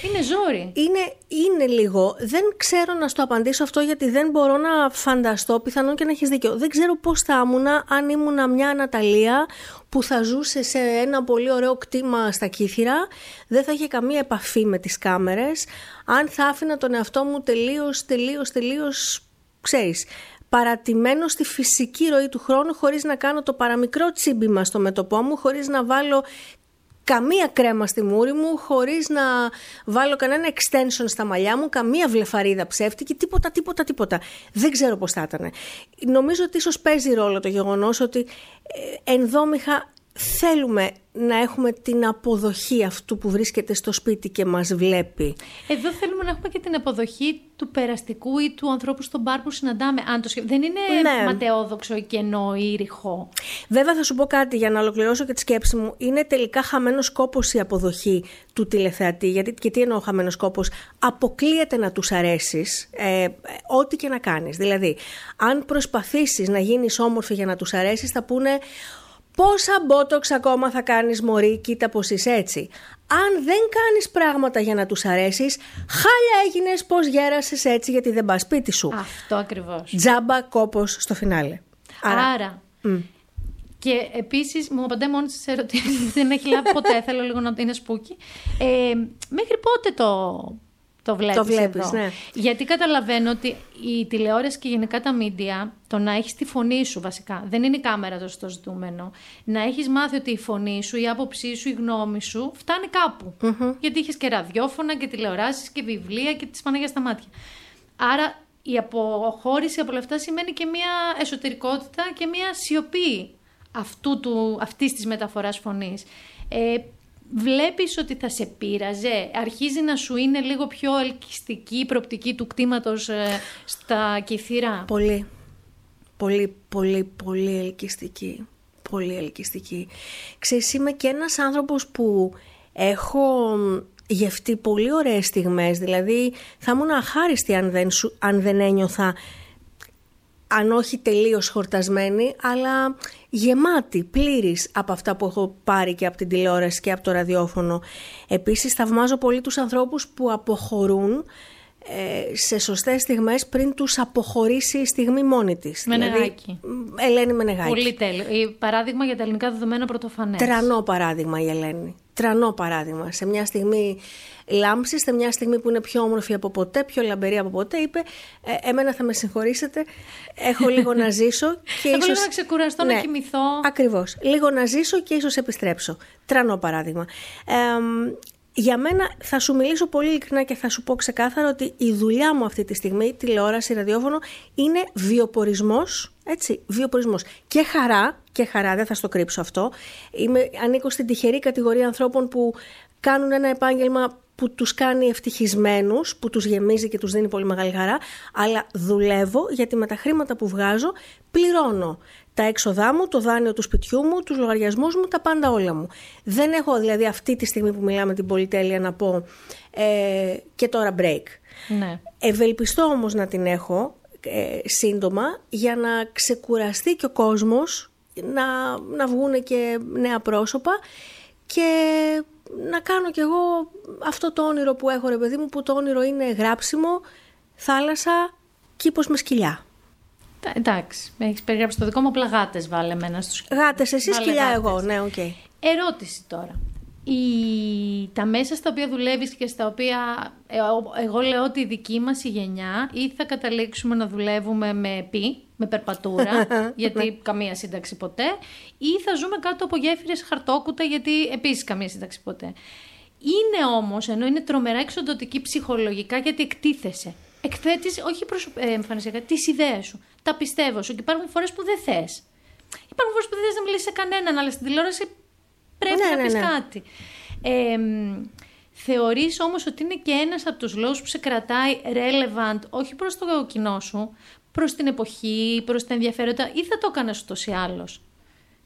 Speaker 1: Είναι ζόρι.
Speaker 6: Είναι, είναι λίγο. Δεν ξέρω να στο απαντήσω αυτό γιατί δεν μπορώ να φανταστώ, πιθανόν και να έχεις δίκιο. Δεν ξέρω πώς θα ήμουν αν ήμουν μια Αναταλία που θα ζούσε σε ένα πολύ ωραίο κτήμα στα Κύθυρα, δεν θα είχε καμία επαφή με τις κάμερες, αν θα άφηνα τον εαυτό μου τελείως, τελείως, τελείως, ξέρεις, παρατημένο στη φυσική ροή του χρόνου χωρίς να κάνω το παραμικρό τσίμπημα στο μέτωπό μου, χωρίς να βάλω καμία κρέμα στη μούρη μου, χωρίς να βάλω κανένα extension στα μαλλιά μου, καμία βλεφαρίδα ψεύτικη, τίποτα, τίποτα, τίποτα. Δεν ξέρω πώς θα ήταν. Νομίζω ότι ίσως παίζει ρόλο το γεγονός ότι ε, ενδόμηχα θέλουμε να έχουμε την αποδοχή αυτού που βρίσκεται στο σπίτι και μας βλέπει.
Speaker 1: Εδώ θέλουμε να έχουμε και την αποδοχή του περαστικού ή του ανθρώπου στον μπαρ που συναντάμε. Αν το σκεφ- Δεν είναι
Speaker 6: Ναι.
Speaker 1: ματαιόδοξο ή κενό ή ρηχό.
Speaker 6: Βέβαια θα σου πω κάτι για να ολοκληρώσω και τη σκέψη μου. Είναι τελικά χαμένος κόπος η αποδοχή του τηλεθεατή. Γιατί και τι εννοώ χαμένος κόπος. Αποκλείεται να τους αρέσεις ε, ε, ό,τι και να κάνεις. Δηλαδή, αν προσπαθήσεις να γίνεις όμορφη για να τους αρέσεις θα πούνε Πόσα μπότοξ ακόμα θα κάνεις μωρή, κοίτα πως είσαι έτσι. Αν δεν κάνεις πράγματα για να τους αρέσεις, χάλια έγινες πως γέρασες έτσι γιατί δεν πας σπίτι σου.
Speaker 1: Αυτό ακριβώς.
Speaker 6: Τζάμπα κόπος στο φινάλε.
Speaker 1: Άρα. Και επίσης μου απαντάει μόνο στι ερωτήσεις. δεν έχει λάβει ποτέ. Θέλω λίγο να είναι σπούκι. Ε, μέχρι πότε το, το βλέπεις,
Speaker 6: Το βλέπεις,
Speaker 1: εδώ.
Speaker 6: ναι.
Speaker 1: Γιατί καταλαβαίνω ότι η τηλεόραση και γενικά τα μίντια, το να έχεις τη φωνή σου βασικά, δεν είναι η κάμερα το στο ζητούμενο, να έχεις μάθει ότι η φωνή σου, η άποψή σου, η γνώμη σου φτάνει κάπου. Γιατί είχες και ραδιόφωνα και τηλεοράσεις και βιβλία και τις Παναγίας στα μάτια. Άρα η αποχώρηση από όλα αυτά σημαίνει και μια εσωτερικότητα και μια σιωπή αυτού του, αυτής της μεταφοράς φωνής. Ε, βλέπεις ότι θα σε πείραζε, αρχίζει να σου είναι λίγο πιο ελκυστική η προπτική του κτήματος ε, στα κυθύρα.
Speaker 6: Πολύ, πολύ, πολύ, πολύ ελκυστική. Πολύ ελκυστική. Ξέρεις, είμαι και ένας άνθρωπος που έχω γευτεί πολύ ωραίες στιγμές. Δηλαδή, θα ήμουν αχάριστη αν δεν, σου, αν δεν ένιωθα αν όχι τελείως χορτασμένη, αλλά γεμάτη, πλήρης από αυτά που έχω πάρει και από την τηλεόραση και από το ραδιόφωνο. Επίσης, θαυμάζω πολύ τους ανθρώπους που αποχωρούν ε, σε σωστές στιγμές πριν τους αποχωρήσει η στιγμή μόνη της.
Speaker 1: Μενεγάκη.
Speaker 6: Δηλαδή, Ελένη Μενεγάκη.
Speaker 1: Πολύ τέλειο. Ε, Παράδειγμα για τα ελληνικά δεδομένα πρωτοφανές.
Speaker 6: Τρανό παράδειγμα η Ελένη. Τρανό παράδειγμα. Σε μια στιγμή λάμψη, σε μια στιγμή που είναι πιο όμορφη από ποτέ, πιο λαμπερή από ποτέ, είπε: «Ε, Εμένα θα με συγχωρήσετε. Έχω λίγο να ζήσω. Και
Speaker 1: Έχω
Speaker 6: ίσως...
Speaker 1: λίγο να ξεκουραστώ, να κοιμηθώ.
Speaker 6: Ακριβώς. Λίγο να ζήσω και ίσως επιστρέψω. Τρανό παράδειγμα. Ε, για μένα θα σου μιλήσω πολύ ειλικρινά και θα σου πω ξεκάθαρα ότι η δουλειά μου αυτή τη στιγμή, τηλεόραση, ραδιόφωνο, είναι βιοπορισμός, έτσι, βιοπορισμός. Και χαρά, και χαρά, δεν θα στο κρύψω αυτό. Είμαι, ανήκω στην τυχερή κατηγορία ανθρώπων που κάνουν ένα επάγγελμα που τους κάνει ευτυχισμένους, που τους γεμίζει και τους δίνει πολύ μεγάλη χαρά, αλλά δουλεύω γιατί με τα χρήματα που βγάζω πληρώνω τα έξοδά μου, το δάνειο του σπιτιού μου, τους λογαριασμούς μου, τα πάντα όλα μου. Δεν έχω δηλαδή αυτή τη στιγμή που μιλάμε την πολυτέλεια να πω ε, και τώρα break.
Speaker 1: Ναι.
Speaker 6: Ευελπιστώ όμως να την έχω ε, σύντομα για να ξεκουραστεί και ο κόσμος, να, να βγουν και νέα πρόσωπα και να κάνω κι εγώ αυτό το όνειρο που έχω ρε παιδί μου, που το όνειρο είναι γράψιμο, θάλασσα, κήπος με σκυλιά.
Speaker 1: Τα- Εντάξει, έχεις περιγράψει το δικό μου, απλά γάτες βάλε εμένα στους
Speaker 6: Γάτες, εσύ
Speaker 1: Βάλε
Speaker 6: σκυλιά
Speaker 1: γάτες.
Speaker 6: εγώ, ναι, οκ.
Speaker 1: Ερώτηση τώρα. Η... Τα μέσα στα οποία δουλεύεις και στα οποία ε, ο- εγώ λέω ότι η δική μας η γενιά ή θα καταλήξουμε να δουλεύουμε με πι, με περπατούρα, γιατί καμία σύνταξη ποτέ, ή θα ζούμε κάτω από γέφυρες χαρτόκουτα, γιατί επίσης καμία σύνταξη ποτέ. Είναι όμως, ενώ είναι τρομερά εξοντοτική ψυχολογικά, γιατί εκτίθεσαι. Εκθέτεις, όχι προσω... ε, εμφανισιακά, τις ιδέες σου. Τα πιστεύω σου και υπάρχουν φορές που δεν θες. Υπάρχουν φορές που δεν θες να μιλήσεις σε κανέναν, αλλά στην τηλεόραση πρέπει
Speaker 6: Ναι,
Speaker 1: να
Speaker 6: ναι,
Speaker 1: πεις
Speaker 6: ναι.
Speaker 1: κάτι. Ε, μ, θεωρείς όμως ότι είναι και ένας από τους λόγους που σε κρατάει relevant, όχι προς το κοινό σου, προς την εποχή, προς τα ενδιαφέροντα, ή θα το έκανες ούτως ή άλλως;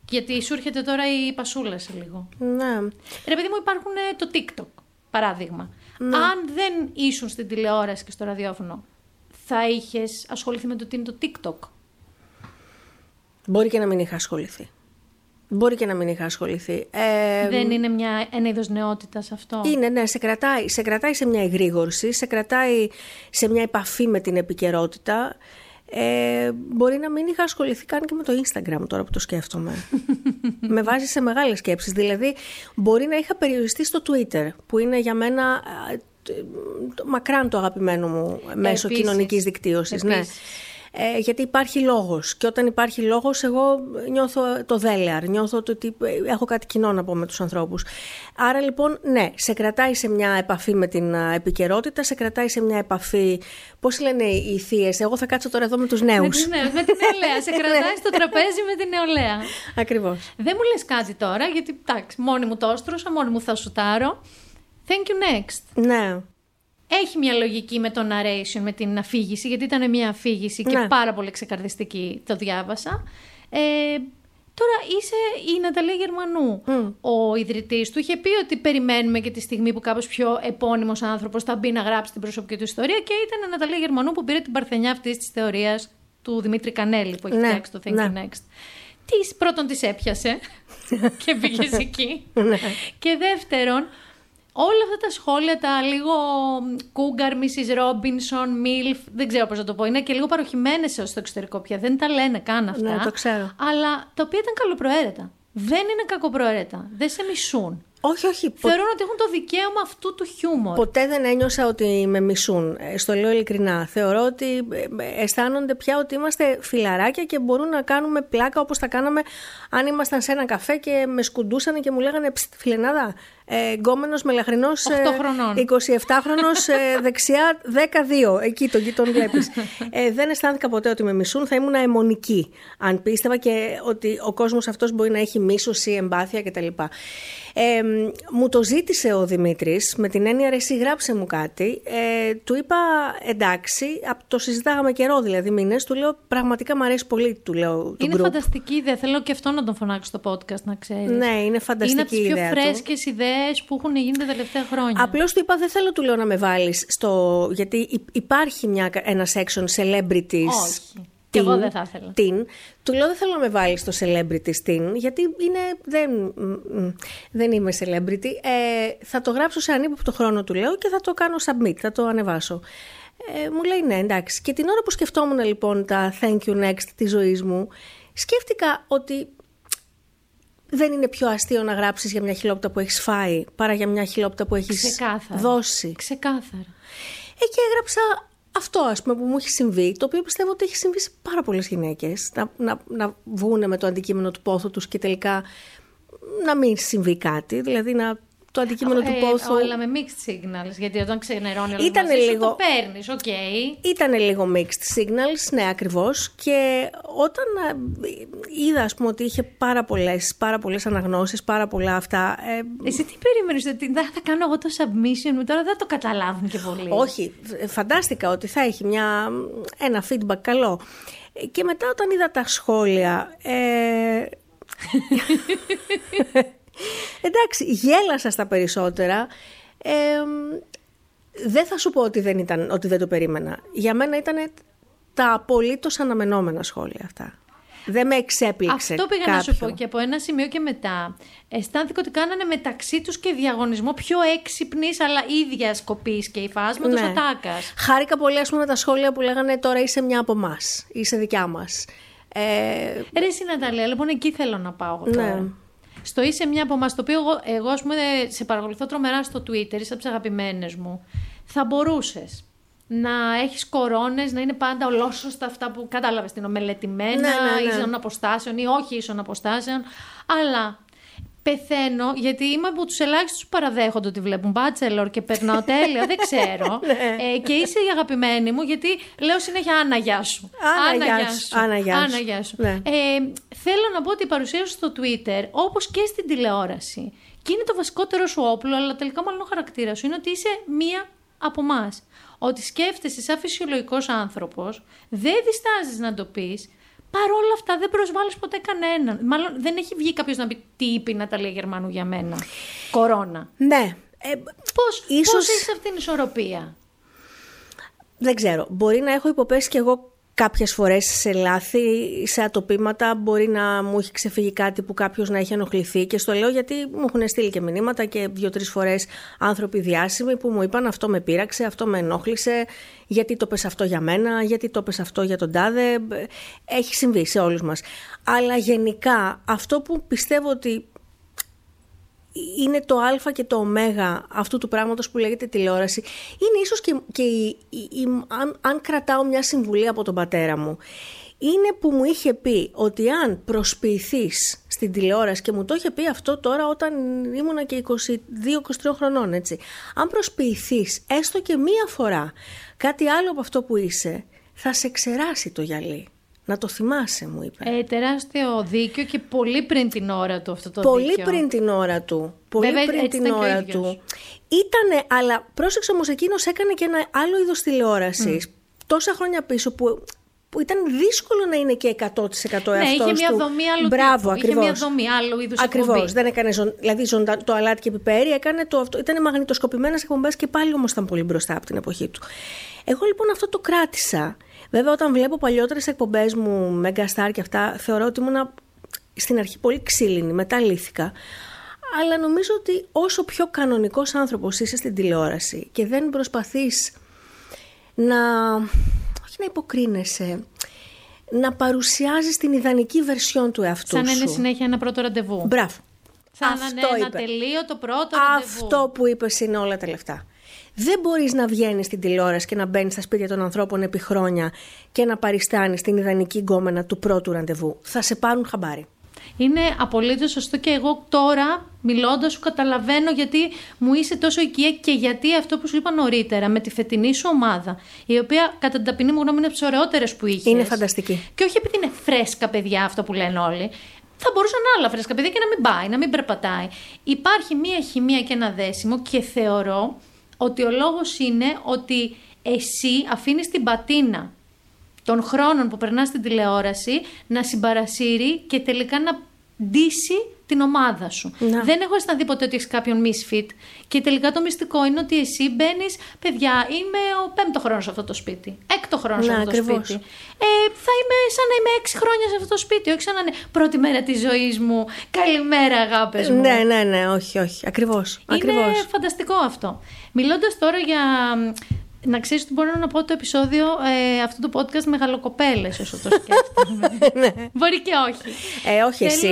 Speaker 1: Γιατί σου έρχεται τώρα η πασούλα σε λίγο.
Speaker 6: Ναι.
Speaker 1: Ρε παιδί μου υπάρχουν ε, το TikTok, παράδειγμα.
Speaker 6: Ναι.
Speaker 1: Αν δεν ήσουν στην τηλεόραση και στο ραδιόφωνο, θα είχες ασχοληθεί με το τι είναι το TikTok;
Speaker 6: Μπορεί και να μην είχα ασχοληθεί. Μπορεί και να μην είχα ασχοληθεί. Ε,
Speaker 1: δεν είναι μια, ένα είδος νεότητας αυτό;
Speaker 6: Είναι, ναι, σε κρατάει, σε κρατάει σε μια εγρήγορση, σε κρατάει σε μια επαφή με την επικαιρότητα. Ε, μπορεί να μην είχα ασχοληθεί καν και με το Instagram τώρα που το σκέφτομαι. με βάζει σε μεγάλες σκέψεις. Δηλαδή, μπορεί να είχα περιοριστεί στο Twitter, που είναι για μένα α, τ- το- μακράν το αγαπημένο μου μέσο
Speaker 1: Επίσης.
Speaker 6: κοινωνικής δικτύωσης. Ναι.
Speaker 1: Επίσης.
Speaker 6: Ε, γιατί υπάρχει λόγος και όταν υπάρχει λόγος εγώ νιώθω το δέλεαρ, νιώθω το ότι έχω κάτι κοινό να πω με τους ανθρώπους. Άρα λοιπόν ναι, σε κρατάει σε μια επαφή με την α, επικαιρότητα, σε κρατάει σε μια επαφή, πώς λένε οι θείες, εγώ θα κάτσω τώρα εδώ με τους
Speaker 1: Με,
Speaker 6: νέους.
Speaker 1: την, νεο- με την νεολαία. σε κρατάει στο τραπέζι με την νεολαία.
Speaker 6: Ακριβώς.
Speaker 1: Δεν μου λες κάτι τώρα, γιατί εντάξει, μόνη μου το έστρωσα, μόνη μου θα σουτάρω. Thank you next.
Speaker 6: Ναι.
Speaker 1: Έχει μια λογική με το narration, με την αφήγηση, γιατί ήταν μια αφήγηση και
Speaker 6: Ναι.
Speaker 1: πάρα πολύ ξεκαρδιστική, το διάβασα. Ε, τώρα είσαι η Ναταλία Γερμανού. Ο ιδρυτής του είχε πει ότι περιμένουμε και τη στιγμή που κάποιος πιο επώνυμος άνθρωπος θα μπει να γράψει την προσωπική του ιστορία και ήταν η Ναταλία Γερμανού που πήρε την παρθενιά αυτής της θεωρίας του Δημήτρη Κανέλη που έχει
Speaker 6: Ναι,
Speaker 1: φτιάξει το Thank
Speaker 6: ναι.
Speaker 1: You Next. της, πρώτον της έπιασε και πήγε εκεί.
Speaker 6: Ναι.
Speaker 1: και δεύτερον, όλα αυτά τα σχόλια, τα λίγο Cougar, Mrs. Robinson, MILF, δεν ξέρω πώς να το πω, είναι και λίγο παροχημένες στο εξωτερικό πια. Δεν τα λένε καν αυτά.
Speaker 6: Ναι, το ξέρω.
Speaker 1: Αλλά τα οποία ήταν καλοπροαίρετα. Δεν είναι κακοπροαίρετα. Δεν σε μισούν.
Speaker 6: Όχι, όχι. πο-
Speaker 1: Θεωρούν ότι έχουν το δικαίωμα αυτού του χιούμορ.
Speaker 6: Ποτέ δεν ένιωσα ότι με μισούν. Ε, Στο λέω ειλικρινά. Θεωρώ ότι ε, ε, αισθάνονται πια ότι είμαστε φιλαράκια και μπορούν να κάνουμε πλάκα όπως τα κάναμε αν ήμασταν σε ένα καφέ και με σκουντούσαν και μου λέγανε «Ψτ, φιλενάδα, ε, γκόμενος μελαχρινός
Speaker 1: Οχτώ χρονών.
Speaker 6: 27χρονος ε, δεξιά 12. Εκεί τον, τον βλέπεις. Ε, δεν αισθάνθηκα ποτέ ότι με μισούν. Θα ήμουν αιμονική αν πίστευα και ότι ο κόσμος αυτός μπορεί να έχει μίσος ή εμπάθεια κτλ. Ε, μ, μου το ζήτησε ο Δημήτρης με την έννοια ρε εσύ γράψε μου κάτι. Ε, του είπα εντάξει, απ' το συζητάγαμε καιρό δηλαδή μήνες. Του λέω πραγματικά μου αρέσει πολύ του λέω του
Speaker 1: Είναι
Speaker 6: group.
Speaker 1: φανταστική ιδέα. Θέλω και αυτό να τον φωνάξω στο podcast, να ξέρεις.
Speaker 6: Ναι, είναι φανταστική
Speaker 1: Είναι από τις πιο
Speaker 6: ιδέα του.
Speaker 1: φρέσκες ιδέες που έχουν γίνει τα τελευταία χρόνια.
Speaker 6: Απλώς του είπα δεν θέλω του λέω να με βάλεις στο... Γιατί υ- υπάρχει μια, ένας section celebrities
Speaker 1: Όχι. Κι εγώ δεν θα ήθελα.
Speaker 6: Την. Του λέω δεν θέλω να με βάλεις στο celebrity tin γιατί είναι, δεν, μ, μ, δεν είμαι celebrity. Ε, θα το γράψω σε ανύποπτο χρόνο του λέω και θα το κάνω submit, θα το ανεβάσω. Ε, μου λέει ναι εντάξει. Και την ώρα που σκεφτόμουν λοιπόν τα thank you next της ζωής μου σκέφτηκα ότι δεν είναι πιο αστείο να γράψεις για μια χιλόπιτα που έχεις φάει παρά για μια χιλόπιτα που έχεις
Speaker 1: Ξεκάθαρα.
Speaker 6: δώσει.
Speaker 1: Ξεκάθαρα.
Speaker 6: Ε, και έγραψα αυτό ας πούμε που μου έχει συμβεί, το οποίο πιστεύω ότι έχει συμβεί σε πάρα πολλές γυναίκες, να, να, να βγούνε με το αντικείμενο του πόθου τους και τελικά να μην συμβεί κάτι, δηλαδή να, το αντικείμενο του
Speaker 1: Ε,
Speaker 6: πόθου...
Speaker 1: Αλλά με mixed signals, γιατί όταν ξενερώνει όλο
Speaker 6: Ήτανε
Speaker 1: μαζί σου,
Speaker 6: λίγο-
Speaker 1: το παίρνεις, οκ.
Speaker 6: Ήταν λίγο mixed signals, ναι ακριβώς και όταν α, είδα ας πούμε ότι είχε πάρα πολλές, πάρα πολλές αναγνώσεις, πάρα πολλά αυτά, ε,
Speaker 1: Εσύ τι περίμενε, ότι θα, θα κάνω εγώ το submission μου, τώρα δεν το καταλάβουν και πολύ.
Speaker 6: Όχι, φ- φαντάστηκα ότι θα έχει μια, ένα feedback καλό. Ε, Και μετά όταν είδα τα σχόλια... Ε... εντάξει, γέλασα στα περισσότερα. Ε, δεν θα σου πω ότι δεν, ήταν, ότι δεν το περίμενα. Για μένα ήταν τα απολύτως αναμενόμενα σχόλια αυτά. Δεν με εξέπληξε
Speaker 1: Αυτό πήγα
Speaker 6: κάποιο.
Speaker 1: να σου πω και από ένα σημείο και μετά. Αισθάνθηκα ότι κάνανε μεταξύ τους και διαγωνισμό πιο έξυπνης αλλά ίδια κοπή και υφάσματος
Speaker 6: Ναι.
Speaker 1: ο Τάκα.
Speaker 6: Χάρηκα πολύ ας πούμε με τα σχόλια που λέγανε τώρα είσαι μια από εμάς, είσαι δικιά μας. Ε,
Speaker 1: Ρε εσύ Ναταλία, λοιπόν εκεί θέλω να πάω εγώ τώρα.
Speaker 6: Ναι.
Speaker 1: Στο είσαι μια από εμά, το οποίο εγώ, εγώ ας πούμε σε παρακολουθώ τρομερά στο Twitter, είσαι από τις αγαπημένες μου. Θα μπορούσες να έχεις κορώνες, να είναι πάντα ολόσωστα αυτά που κατάλαβες την ομελετημένα,
Speaker 6: Ναι, ναι, ναι.
Speaker 1: ίσον αποστάσεων ή όχι ίσον αποστάσεων. Αλλά πεθαίνω γιατί είμαι από τους ελάχιστους που παραδέχονται ότι βλέπουν μπάτσελορ και περνάω τέλεια, δεν ξέρω.
Speaker 6: Ναι.
Speaker 1: ε, και είσαι η αγαπημένη μου γιατί λέω συνέχεια Άννα, γεια σου.
Speaker 6: Άννα, γεια σου. Άννα, γεια σου.
Speaker 1: Άννα, γεια σου.
Speaker 6: Ναι.
Speaker 1: Ε, θέλω να πω ότι η παρουσία σου στο Twitter, όπως και στην τηλεόραση, και είναι το βασικότερο σου όπλο, αλλά τελικά μάλλον ο χαρακτήρας σου είναι ότι είσαι μία από εμάς. Ότι σκέφτεσαι σαν φυσιολογικός άνθρωπος, δεν διστάζεις να το πεις. Παρ' όλα αυτά δεν προσβάλλεις ποτέ κανέναν. Μάλλον δεν έχει βγει κάποιος να πει τι είπε η Ναταλία Γερμανού για μένα. Κορώνα.
Speaker 6: ναι. Ε,
Speaker 1: Πώς,
Speaker 6: Ίσως-
Speaker 1: πώς έχεις αυτή την ισορροπία;
Speaker 6: Δεν ξέρω. Μπορεί να έχω υποπέσει κι εγώ κάποιες φορές σε λάθη, σε ατοπήματα. Μπορεί να μου έχει ξεφύγει κάτι που κάποιος να έχει ενοχληθεί. Και στο λέω γιατί μου έχουν στείλει και μηνύματα και δύο-τρεις φορές άνθρωποι διάσημοι που μου είπαν αυτό με πείραξε, αυτό με ενόχλησε, γιατί το πες αυτό για μένα, γιατί το πες αυτό για τον τάδε. Έχει συμβεί σε όλους μας. Αλλά γενικά αυτό που πιστεύω ότι είναι το α και το ω αυτού του πράγματος που λέγεται τηλεόραση. Είναι ίσως και, και η- η- η- αν, αν κρατάω μια συμβουλή από τον πατέρα μου, είναι που μου είχε πει ότι αν προσποιηθείς στην τηλεόραση και μου το είχε πει αυτό τώρα όταν ήμουνα και 22-23 χρονών έτσι αν προσποιηθείς έστω και μία φορά κάτι άλλο από αυτό που είσαι θα σε ξεράσει το γυαλί να το θυμάσαι μου είπε
Speaker 1: Ε, τεράστιο δίκιο και πολύ πριν την ώρα του αυτό το
Speaker 6: πολύ
Speaker 1: δίκιο.
Speaker 6: πριν την ώρα του. Πολύ
Speaker 1: Βέβαια,
Speaker 6: πριν
Speaker 1: έτσι
Speaker 6: την
Speaker 1: ήταν και ο
Speaker 6: ώρα
Speaker 1: ίδιος.
Speaker 6: του. Ήτανε, αλλά πρόσεξε όμως εκείνος έκανε και ένα άλλο είδος τηλεόρασης τόσα χρόνια πίσω που, που ήταν δύσκολο να είναι και 100% εαυτός
Speaker 1: Ναι, είχε μια
Speaker 6: του.
Speaker 1: δομή άλλου
Speaker 6: Μπράβο,
Speaker 1: τύπου. Είχε μια
Speaker 6: ακριβώς.
Speaker 1: δομή άλλου είδους
Speaker 6: Ακριβώς.
Speaker 1: εκπομπή.
Speaker 6: Δεν έκανε ζων, δηλαδή ζωντα, το αλάτι και πιπέρι, έκανε το αυτό. Ήταν μαγνητοσκοπημένες εκπομπές και πάλι όμως ήταν πολύ μπροστά από την εποχή του. Εγώ λοιπόν αυτό το κράτησα. Βέβαια όταν βλέπω παλιότερες εκπομπές μου, Megastar και αυτά, θεωρώ ότι ήμουνα στην αρχή πολύ ξύλινη, μετά λύθηκα. Αλλά νομίζω ότι όσο πιο κανονικός άνθρωπος είσαι στην τηλεόραση και δεν προσπαθείς να, όχι να υποκρίνεσαι, να παρουσιάζεις την ιδανική βερσιόν του εαυτού
Speaker 1: Σαν να
Speaker 6: σου.
Speaker 1: είναι συνέχεια ένα πρώτο ραντεβού.
Speaker 6: Μπράβο.
Speaker 1: Σαν να είναι
Speaker 6: Αυτό
Speaker 1: ένα
Speaker 6: είπε.
Speaker 1: τελείωτο πρώτο ραντεβού.
Speaker 6: Αυτό που είπες είναι όλα τα λεφτά. Δεν μπορείς να βγαίνεις στην τηλεόραση και να μπαίνεις στα σπίτια των ανθρώπων επί χρόνια και να παριστάνεις την ιδανική γκόμενα του πρώτου ραντεβού. Θα σε πάρουν χαμπάρι.
Speaker 1: Είναι απολύτως σωστό και εγώ τώρα μιλώντας σου καταλαβαίνω γιατί μου είσαι τόσο οικία και γιατί αυτό που σου είπα νωρίτερα με τη φετινή σου ομάδα η οποία κατά την ταπεινή μου γνώμη είναι από τις ωραιότερες που είχες.
Speaker 6: Είναι φανταστική.
Speaker 1: Και όχι επειδή είναι φρέσκα παιδιά αυτό που λένε όλοι. Θα μπορούσαν άλλα φρέσκα παιδιά και να μην πάει, να μην περπατάει. Υπάρχει μία χημεία και ένα δέσιμο και θεωρώ ότι ο λόγος είναι ότι εσύ αφήνεις την πατίνα των χρόνων που περνάς στην τηλεόραση να συμπαρασύρει και τελικά να ντύσει την ομάδα σου.
Speaker 6: Να.
Speaker 1: Δεν έχω αισθανθεί ποτέ ότι έχεις κάποιον misfit. Και τελικά το μυστικό είναι ότι εσύ μπαίνεις, παιδιά, είμαι ο πέμπτο χρόνος σε αυτό το σπίτι. Έκτο χρόνος σε
Speaker 6: Να,
Speaker 1: αυτό το
Speaker 6: ακριβώς.
Speaker 1: σπίτι. Ε, θα είμαι σαν να είμαι έξι χρόνια σε αυτό το σπίτι. Όχι σαν να είναι πρώτη μέρα της ζωής μου. Καλημέρα, αγάπες μου.
Speaker 6: Ναι, ναι, ναι, όχι, όχι. Ακριβώς.
Speaker 1: Είναι φανταστικό αυτό. Μιλώντας τώρα για. Να ξέρεις ότι μπορώ να πω το επεισόδιο ε, αυτού του podcast μεγαλοκοπέλες, όσο το σκέφτομαι. Μπορεί και όχι.
Speaker 6: Ναι. Ε, όχι εσύ.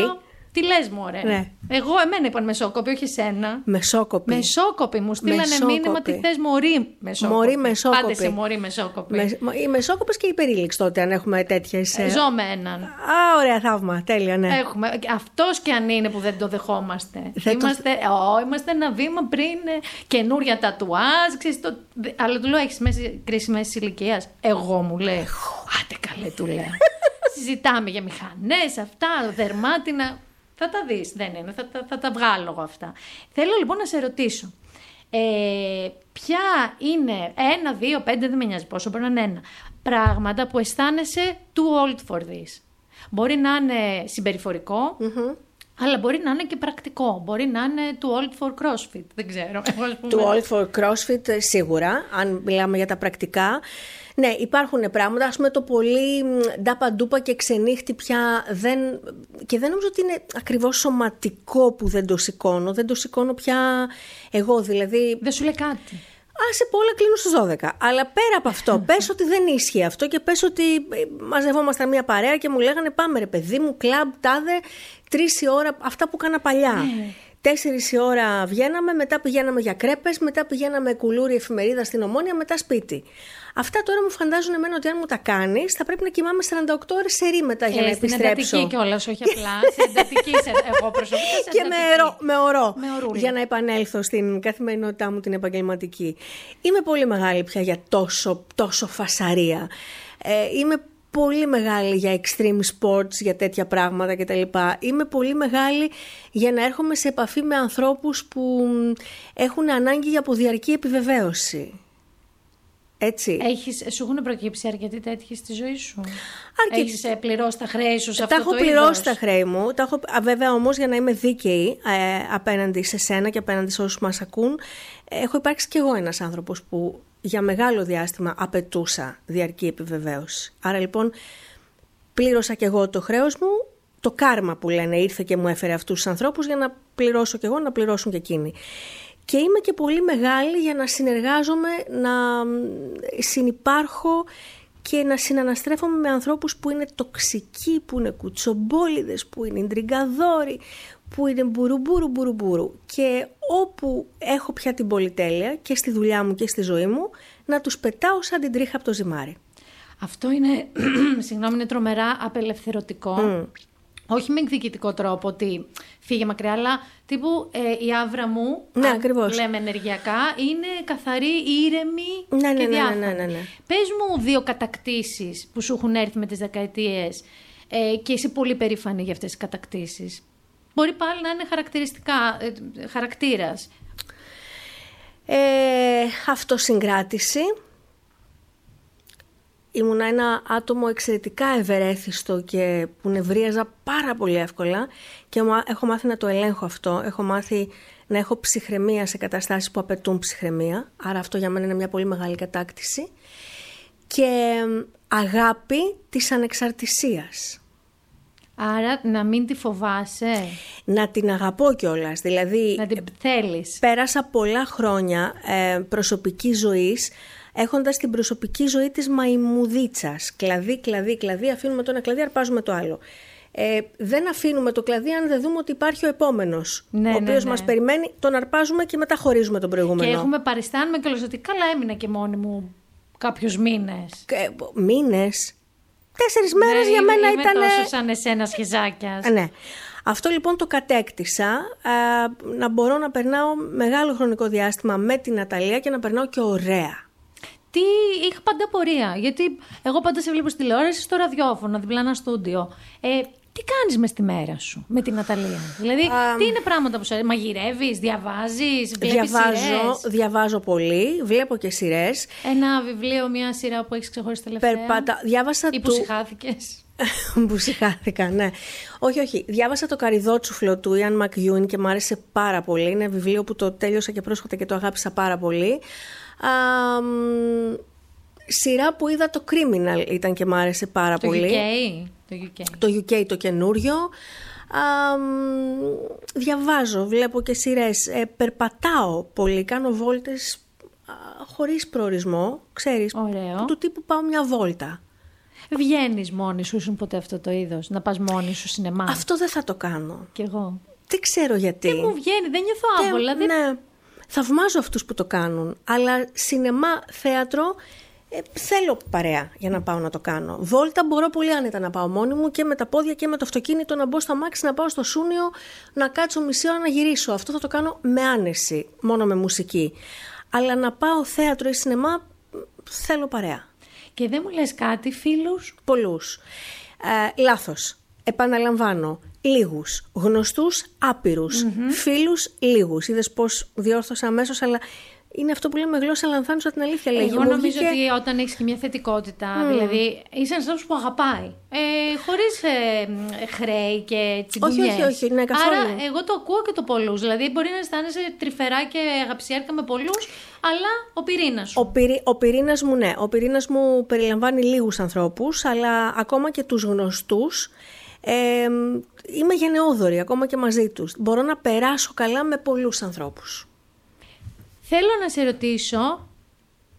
Speaker 1: Τι λες, μου, ωραία.
Speaker 6: Ναι.
Speaker 1: Εγώ, εμένα είπαν μεσόκοπη, όχι εσένα.
Speaker 6: Μεσόκοπη.
Speaker 1: Μεσόκοπη, μου στείλανε
Speaker 6: Μεσόκοπη.
Speaker 1: μήνυμα τι θες, Μωρή Μεσόκοπη.
Speaker 6: Μωρή Μεσόκοπη.
Speaker 1: Πάτε σε Μωρή Μεσόκοπη.
Speaker 6: Μες, οι μεσόκοπες και η περίληψη τότε, αν έχουμε τέτοιες.
Speaker 1: Ε, Ζω με έναν.
Speaker 6: Α, ωραία, θαύμα. Τέλεια, ναι.
Speaker 1: Έχουμε. Αυτός και αν είναι που δεν το δεχόμαστε.
Speaker 6: Δεν το-
Speaker 1: είμαστε, Ω, είμαστε ένα βήμα πριν ε, καινούρια τατουάζ. Ξέρεις, το... δε- Αλλά του λέω: Έχεις κρίση μέσης ηλικίας. Εγώ μου λέει. Άντε καλέ, του λέω. Συζητάμε για μηχανές, αυτά, δερμάτινα. Θα τα δεις, δεν είναι. Θα, τα- θα τα βγάλω εγώ αυτά. Θέλω λοιπόν να σε ρωτήσω. Ε, ποια είναι ένα, δύο, πέντε, δεν με νοιάζει πόσο, μπορεί να είναι ένα. Πράγματα που αισθάνεσαι too old for this. Μπορεί να είναι συμπεριφορικό, αλλά μπορεί να είναι και πρακτικό. Μπορεί να είναι too old for crossfit. Δεν ξέρω. Εγώ, ας πούμε,
Speaker 6: Του All for CrossFit ε, σίγουρα, αν μιλάμε για τα πρακτικά. Ναι, υπάρχουν πράγματα, ας πούμε το πολύ μ, ντάπα ντούπα και ξενύχτη πια δεν, και δεν νομίζω ότι είναι ακριβώς σωματικό που δεν το σηκώνω, δεν το σηκώνω πια εγώ δηλαδή.
Speaker 1: Δεν σου λέει κάτι.
Speaker 6: Άσε που όλα κλείνουν στους 12. Αλλά πέρα από αυτό, πες ότι δεν ίσχυε αυτό και πες ότι ε, μαζευόμασταν μια παρέα και μου λέγανε πάμε ρε παιδί μου, κλαμπ, τάδε, τρεις η ώρα, αυτά που έκανα παλιά. Τέσσερις η ώρα βγαίναμε, μετά πηγαίναμε για κρέπες, μετά πηγαίναμε κουλούρι εφημερίδα στην Ομόνια, μετά σπίτι. Αυτά τώρα μου φαντάζουν εμένα ότι αν μου τα κάνεις, θα πρέπει να κοιμάμαι 48 ώρες σε ρί μετά για
Speaker 1: Ε,
Speaker 6: να
Speaker 1: στην
Speaker 6: επιστρέψω.
Speaker 1: εντατική κιόλας, όχι απλά. σε εντατική, σε, εγώ προσωπικά σε
Speaker 6: και με,
Speaker 1: εντατική.
Speaker 6: ρο, με ορό
Speaker 1: Με ορούλα.
Speaker 6: για να επανέλθω στην καθημερινότητά μου την επαγγελματική. Είμαι πολύ μεγάλη πια για τόσο, τόσο φασαρία. Ε, είμαι πολύ μεγάλη για extreme sports, για τέτοια πράγματα κτλ. Είμαι πολύ μεγάλη για να έρχομαι σε επαφή με ανθρώπους που μ, έχουν ανάγκη για αποδιαρκή επιβεβαίωση. Έτσι.
Speaker 1: Έχεις, σου έχουν προκύψει αρκετοί τέτοιοι στη ζωή σου;
Speaker 6: Αρκετοί.
Speaker 1: Έχεις ε, πληρώσει τα χρέη σου σε
Speaker 6: Τα
Speaker 1: αυτό
Speaker 6: έχω
Speaker 1: το
Speaker 6: πληρώσει
Speaker 1: είδος;
Speaker 6: τα χρέη μου. Τα έχω, α, βέβαια όμως για να είμαι δίκαιη ε, απέναντι σε σένα και απέναντι σε όσους μας ακούν, ε, έχω υπάρξει κι εγώ ένας άνθρωπος που για μεγάλο διάστημα απαιτούσα διαρκή επιβεβαίωση. Άρα λοιπόν πλήρωσα κι εγώ το χρέος μου. Το κάρμα που λένε ήρθε και μου έφερε αυτούς τους ανθρώπους για να πληρώσω κι εγώ, να πληρώσουν κι εκείνοι. Και είμαι και πολύ μεγάλη για να συνεργάζομαι, να μ, συνυπάρχω και να συναναστρέφομαι με ανθρώπους που είναι τοξικοί, που είναι κουτσομπόλιδες, που είναι ιντριγκαδόροι, που είναι μπουρουμπουρου μπουρουμπουρου. Και όπου έχω πια την πολυτέλεια και στη δουλειά μου και στη ζωή μου, να τους πετάω σαν την τρίχα από το ζυμάρι.
Speaker 1: Αυτό είναι, συγγνώμη, είναι τρομερά απελευθερωτικό. Όχι με εκδικητικό τρόπο ότι φύγε μακριά, αλλά τύπου ε, η άβρα μου,
Speaker 6: Ναι,
Speaker 1: αν
Speaker 6: ακριβώς.
Speaker 1: λέμε ενεργειακά, είναι καθαρή, ήρεμη
Speaker 6: Ναι, ναι,
Speaker 1: και
Speaker 6: ναι, ναι,
Speaker 1: διάφανη.
Speaker 6: ναι, ναι, ναι.
Speaker 1: Πες μου δύο κατακτήσεις που σου έχουν έρθει με τις δεκαετίες ε, και είσαι πολύ περήφανη για αυτές τις κατακτήσεις. Μπορεί πάλι να είναι χαρακτηριστικά, ε, χαρακτήρας.
Speaker 6: Ε, αυτοσυγκράτηση. Ήμουνα ένα άτομο εξαιρετικά ευερέθιστο και που νευρίαζα πάρα πολύ εύκολα και μα- έχω μάθει να το ελέγχω αυτό. Έχω μάθει να έχω ψυχραιμία σε καταστάσεις που απαιτούν ψυχραιμία. Άρα αυτό για μένα είναι μια πολύ μεγάλη κατάκτηση. Και μ, αγάπη της ανεξαρτησίας.
Speaker 1: Άρα να μην τη φοβάσαι,
Speaker 6: Να την αγαπώ κιόλας. Δηλαδή,
Speaker 1: να την θέλεις.
Speaker 6: πέρασα πολλά χρόνια ε, προσωπική ζωής έχοντας την προσωπική ζωή της μαϊμουδίτσας. Κλαδί, κλαδί, κλαδί, αφήνουμε το ένα κλαδί, αρπάζουμε το άλλο. Ε, δεν αφήνουμε το κλαδί αν δεν δούμε ότι υπάρχει ο επόμενος,
Speaker 1: Ναι,
Speaker 6: ο
Speaker 1: ναι,
Speaker 6: οποίος
Speaker 1: ναι.
Speaker 6: μας περιμένει, τον αρπάζουμε και μετά χωρίζουμε τον προηγούμενο.
Speaker 1: Και έχουμε παριστάνουμε κιόλας ότι καλά έμεινα και μόνη μου κάποιους μήνες.
Speaker 6: Και, μήνες, τέσσερις μέρες
Speaker 1: Ναι,
Speaker 6: για
Speaker 1: είμαι-
Speaker 6: μένα
Speaker 1: είμαι
Speaker 6: ήταν...
Speaker 1: τόσο σαν εσένα σχεζάκιας.
Speaker 6: Α, Ναι. Αυτό λοιπόν το κατέκτησα, α, να μπορώ να περνάω μεγάλο χρονικό διάστημα με την Ναταλία και να περνάω και ωραία.
Speaker 1: Τι είχα πάντα πορεία. Γιατί εγώ πάντα σε βλέπω στη τηλεόραση, στο ραδιόφωνο, διπλά ένα στούντιο. Ε, τι κάνεις μες στη μέρα σου με την Ναταλία. Δηλαδή, τι είναι πράγματα που σου αρέσει. Μαγειρεύεις, διαβάζεις, βλέπεις
Speaker 6: Διαβάζω, διαβάζω πολύ, βλέπω και σειρές.
Speaker 1: Ένα βιβλίο, μια σειρά που έχεις ξεχωρίσει τελευταία;
Speaker 6: Περπάτα. Διάβασα
Speaker 1: Ή που
Speaker 6: του.
Speaker 1: συχάθηκες;
Speaker 6: που συχάθηκα, ναι. Όχι, όχι. Διάβασα το Καριδότσουφλο του Ιαν Μακιούν και μου άρεσε πάρα πολύ. Είναι βιβλίο που το τέλειωσα και πρόσφατα και το αγάπησα πάρα πολύ. Α, μ, σειρά που είδα το Criminal ήταν και μου άρεσε πάρα
Speaker 1: Το
Speaker 6: πολύ.
Speaker 1: UK. Το UK.
Speaker 6: Το UK το καινούριο. Α, μ, διαβάζω, βλέπω και σειρές. Ε, περπατάω πολύ, κάνω βόλτες α, χωρίς προορισμό, ξέρεις.
Speaker 1: Ωραίο.
Speaker 6: Του τύπου πάω μια βόλτα.
Speaker 1: Βγαίνεις μόνη σου, ήσουν ποτέ αυτό το είδος. Να πας μόνη σου σινεμά;
Speaker 6: Αυτό δεν θα το κάνω.
Speaker 1: Κι εγώ.
Speaker 6: Δεν ξέρω γιατί.
Speaker 1: Δεν μου βγαίνει, δεν νιώθω
Speaker 6: Δεν-
Speaker 1: άβολα. δεν-
Speaker 6: Ναι. Θαυμάζω αυτούς που το κάνουν. Αλλά σινεμά, θέατρο, ε, θέλω παρέα για να πάω να το κάνω. Βόλτα μπορώ πολύ άνετα να πάω μόνη μου και με τα πόδια και με το αυτοκίνητο να μπω στο αμάξι, να πάω στο Σούνιο, να κάτσω μισή ώρα να γυρίσω. Αυτό θα το κάνω με άνεση, μόνο με μουσική. Αλλά να πάω θέατρο ή σινεμά, μ, θέλω παρέα.
Speaker 1: Και δεν μου λες κάτι, φίλους;
Speaker 6: Πολλούς. Ε, λάθος. Επαναλαμβάνω. Λίγους. Γνωστούς άπειρους. Φίλους λίγους. Είδες πώς διόρθωσα αμέσως, αλλά είναι αυτό που λέμε γλώσσα λανθάνουσα την αλήθεια. Λέγει.
Speaker 1: Εγώ
Speaker 6: Μου
Speaker 1: νομίζω
Speaker 6: βγήκε-
Speaker 1: ότι όταν έχεις και μια θετικότητα, δηλαδή είσαι ένας άνθρωπος που αγαπάει. Ε, Χωρίς ε, χρέη και τσιγκουνιές.
Speaker 6: Όχι, όχι, όχι, ναι, καθόλου.
Speaker 1: Άρα, εγώ το ακούω και το πολλούς. Δηλαδή, μπορεί να αισθάνεσαι τρυφερά και αγαπησιάρικα με πολλούς, αλλά ο πυρήνας σου.
Speaker 6: Ο, πυρή, ο πυρήνας μου, ναι. Ο πυρήνας μου περιλαμβάνει λίγους ανθρώπους, αλλά ακόμα και τους γνωστούς. Ε, είμαι γενναιόδορη ακόμα και μαζί τους. Μπορώ να περάσω καλά με πολλούς ανθρώπους.
Speaker 1: Θέλω να σε ρωτήσω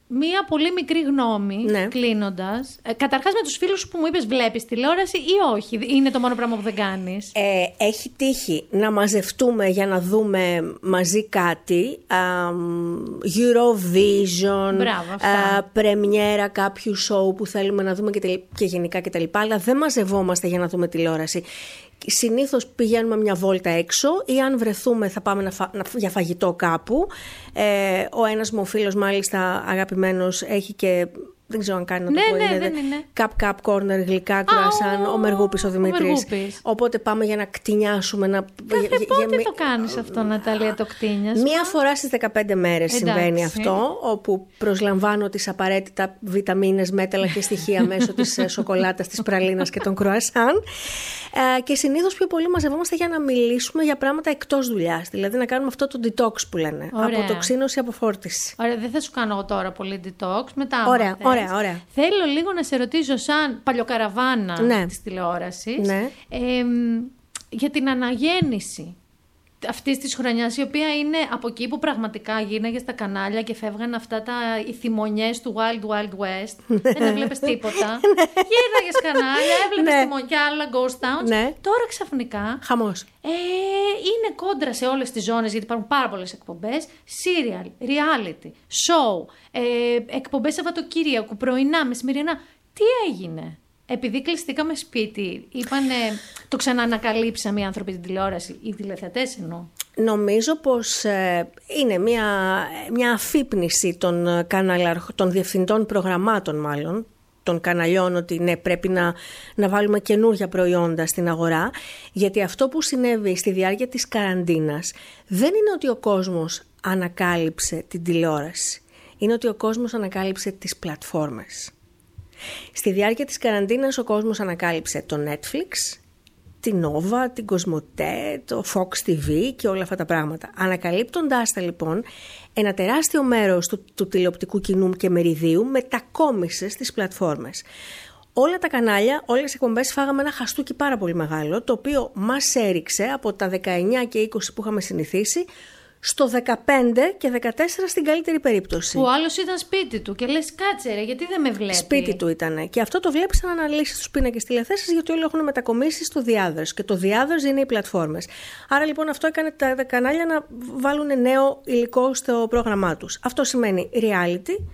Speaker 1: μία πολύ μικρή γνώμη,
Speaker 6: Ναι.
Speaker 1: κλείνοντας. Ε, Καταρχάς, με τους φίλους που μου είπες, βλέπεις τηλεόραση ή όχι; Είναι το μόνο πράγμα που δεν κάνεις.
Speaker 6: Ε, έχει τύχει να μαζευτούμε για να δούμε μαζί κάτι. Α, μ, Eurovision,
Speaker 1: Μπράβο, αυτά.
Speaker 6: α, πρεμιέρα κάποιου σοου που θέλουμε να δούμε και, τελ- και γενικά κτλ. Αλλά δεν μαζευόμαστε για να δούμε τηλεόραση. Συνήθως πηγαίνουμε μια βόλτα έξω ή αν βρεθούμε θα πάμε να φα- να- για φαγητό κάπου. Ε, ο ένας μου ο φίλος μάλιστα αγαπημένος έχει και... Δεν ξέρω αν κάνει να το
Speaker 1: Ναι,
Speaker 6: πω.
Speaker 1: ναι,
Speaker 6: είναι,
Speaker 1: δεν είναι.
Speaker 6: Cup Cup Corner, γλυκά, κρουασάν,
Speaker 1: ο-
Speaker 6: ο Μεργούπης ο
Speaker 1: ο
Speaker 6: Δημήτρης.
Speaker 1: Μεργούπης.
Speaker 6: Οπότε πάμε για να κτηνιάσουμε. Να...
Speaker 1: Κάθε
Speaker 6: για- για-
Speaker 1: πότε
Speaker 6: για-
Speaker 1: το κάνεις αυτό, Ναταλία, το κτίνιας.
Speaker 6: Μία φορά στις 15 μέρες
Speaker 1: Εντάξει.
Speaker 6: συμβαίνει αυτό, όπου προσλαμβάνω τις απαραίτητα βιταμίνες, μέταλλα και στοιχεία μέσω της ε, σοκολάτας, της πραλίνας και των κρουασάν. Ε, και συνήθως πιο πολύ μαζευόμαστε για να μιλήσουμε για πράγματα εκτός δουλειάς. Δηλαδή να κάνουμε αυτό το detox που λένε.
Speaker 1: Ωραία.
Speaker 6: Αποτοξίνωση, αποφόρτιση.
Speaker 1: Ωραία, δεν θα σου κάνω εγώ τώρα πολύ detox. Μετά. άμα
Speaker 6: Ωραία,
Speaker 1: θες.
Speaker 6: Ωραία, ωραία.
Speaker 1: Θέλω λίγο να σε ρωτήσω, σαν παλιοκαραβάνα
Speaker 6: Ναι.
Speaker 1: της τηλεόρασης,
Speaker 6: Ναι.
Speaker 1: εμ, για την αναγέννηση αυτής της χρονιάς, η οποία είναι από εκεί που πραγματικά γίναγε στα κανάλια και φεύγαν αυτά τα οι θυμονιές του Wild Wild West. δεν έβλεπες τίποτα. Γύρναγες κανάλια, έβλεπες
Speaker 6: Ναι.
Speaker 1: θυμονιά και άλλα ghost towns.
Speaker 6: Ναι.
Speaker 1: Τώρα ξαφνικά
Speaker 6: Χαμός.
Speaker 1: ε, είναι κόντρα σε όλες τις ζώνες γιατί υπάρχουν πάρα πολλές εκπομπές serial, reality, show, ε, εκπομπές Σαββατοκύριακου, πρωινά, μεσημερινά τι έγινε; Επειδή κλειστήκαμε σπίτι είπανε το ξαναανακαλύψαμε οι άνθρωποι την τηλεόραση οι τηλεθεατές εννοώ
Speaker 6: Νομίζω πως ε, είναι μια, μια αφύπνιση των, ε, καναλαρχ- των διευθυντών προγραμμάτων μάλλον, των καναλιών ότι ναι πρέπει να, να βάλουμε καινούργια προϊόντα στην αγορά γιατί αυτό που συνέβη στη διάρκεια της καραντίνας δεν είναι ότι ο κόσμος ανακάλυψε την τηλεόραση είναι ότι ο κόσμος ανακάλυψε τις πλατφόρμες. Στη διάρκεια της καραντίνας ο κόσμος ανακάλυψε το Netflix, την Nova, την Cosmote, το Fox TV και όλα αυτά τα πράγματα. Ανακαλύπτοντάς τα λοιπόν, ένα τεράστιο μέρος του, του τηλεοπτικού κοινού και μεριδίου μετακόμισε στις πλατφόρμες. όλα τα κανάλια, όλες οι εκπομπές φάγαμε ένα χαστούκι πάρα πολύ μεγάλο, το οποίο μας έριξε από τα 19 και 20 που είχαμε συνηθίσει, στο 15 και 14 στην καλύτερη περίπτωση.
Speaker 1: Ο άλλος ήταν σπίτι του και λες, κάτσε ρε, γιατί δεν με βλέπει.
Speaker 6: Σπίτι του ήταν. Και αυτό το βλέπεις αν αναλύσεις του πίνακες τηλεθέσεις, γιατί όλοι έχουν μετακομίσει στο The Others. Και το The Others είναι οι πλατφόρμες. Άρα λοιπόν αυτό έκανε τα κανάλια να βάλουν νέο υλικό στο πρόγραμμά τους. Αυτό σημαίνει reality,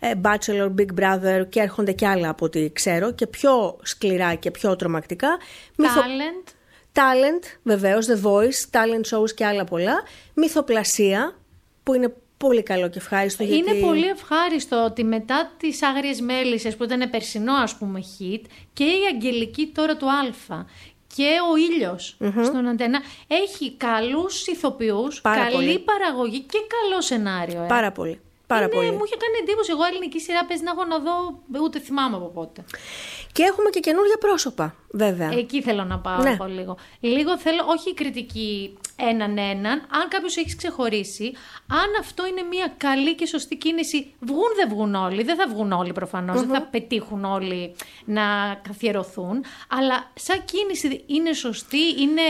Speaker 6: ε, Bachelor, Big Brother και έρχονται κι άλλα από ό,τι ξέρω και πιο σκληρά και πιο τρομακτικά.
Speaker 1: Talent.
Speaker 6: Talent, βεβαίως, The Voice, talent shows και άλλα πολλά. Μυθοπλασία, που είναι πολύ καλό και ευχάριστο.
Speaker 1: Είναι γιατί... πολύ ευχάριστο ότι μετά τις άγριες μέλισσες που ήταν περσινό ας πούμε hit και η Αγγελική τώρα του Α και ο ήλιος στον Αντένα έχει καλούς ηθοποιούς, καλή παραγωγή και καλό σενάριο. Ε.
Speaker 6: Πάρα πολύ. Πάρα
Speaker 1: είναι,
Speaker 6: πολύ.
Speaker 1: Μου είχε κάνει εντύπωση. Εγώ ελληνική σειρά παίζει να έχω να δω, ούτε θυμάμαι από πότε.
Speaker 6: Και έχουμε και καινούργια πρόσωπα, βέβαια.
Speaker 1: Εκεί θέλω να πάω ναι. λίγο. Λίγο θέλω, όχι η κριτική έναν έναν, αν κάποιος έχει ξεχωρίσει, αν αυτό είναι μια καλή και σωστή κίνηση, βγουν δεν βγουν όλοι, δεν θα βγουν όλοι δεν θα πετύχουν όλοι να καθιερωθούν, αλλά σαν κίνηση είναι σωστή, είναι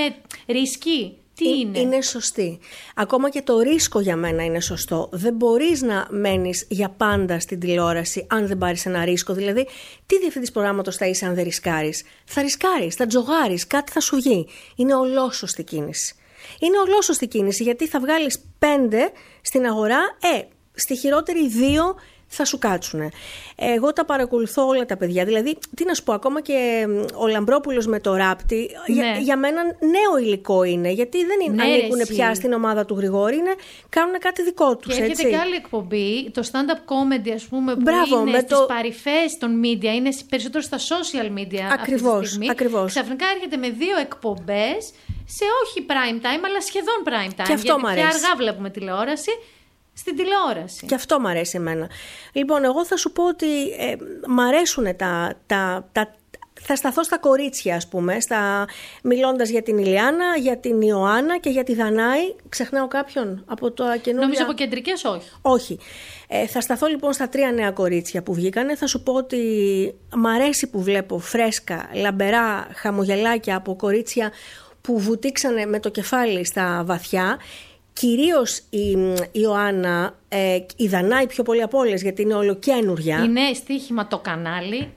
Speaker 1: ρισκή. Τι ε, είναι;
Speaker 6: Είναι σωστή. Ακόμα και το ρίσκο για μένα είναι σωστό. Δεν μπορείς να μένεις για πάντα στην τηλεόραση αν δεν πάρεις ένα ρίσκο. Δηλαδή, τι διευθυντής προγράμματος θα είσαι αν δεν ρισκάρεις; Θα ρισκάρεις, θα τζογάρεις, κάτι θα σου βγει. Είναι ολόσωστη κίνηση. Είναι ολόσωστη κίνηση γιατί θα βγάλεις πέντε στην αγορά, ε, στη χειρότερη δύο θα σου κάτσουν. Εγώ τα παρακολουθώ όλα τα παιδιά. Δηλαδή, τι να σου πω, ακόμα και ο Λαμπρόπουλος με το ράπτη, για, ναι. για μένα νέο υλικό είναι. Γιατί δεν είναι, ναι, ανήκουν πια στην ομάδα του Γρηγόρη, είναι, κάνουν κάτι δικό τους.
Speaker 1: Και
Speaker 6: έχετε
Speaker 1: και άλλη εκπομπή, το stand-up comedy, ας πούμε, που Μπράβο, είναι στις το... παρυφές των media, είναι περισσότερο στα social media.
Speaker 6: Ακριβώς. Ακριβώς.
Speaker 1: Ξαφνικά έρχεται με δύο εκπομπές σε όχι prime time, αλλά σχεδόν prime time.
Speaker 6: Και αυτό
Speaker 1: γιατί πια αργά βλέπουμε τηλεόραση στην τηλεόραση.
Speaker 6: Και αυτό μου αρέσει εμένα. Λοιπόν, εγώ θα σου πω ότι ε, μ' αρέσουν τα, τα, τα, θα σταθώ στα κορίτσια, ας πούμε, στα... μιλώντας για την Ηλιάνα, για την Ιωάννα και για τη Δανάη. Ξεχνάω κάποιον από το καινούργια...
Speaker 1: Νομίζω από κεντρικές όχι.
Speaker 6: Όχι. Ε, θα σταθώ λοιπόν στα τρία νέα κορίτσια που βγήκανε. Θα σου πω ότι μ' αρέσει που βλέπω φρέσκα, λαμπερά χαμογελάκια από κορίτσια που βουτήξανε με το κεφάλι στα βαθιά Κυρίως η Ιωάννα, ε, η Δανάη πιο πολύ από όλες γιατί είναι ολοκένουργια.
Speaker 1: Είναι στοίχημα το κανάλι,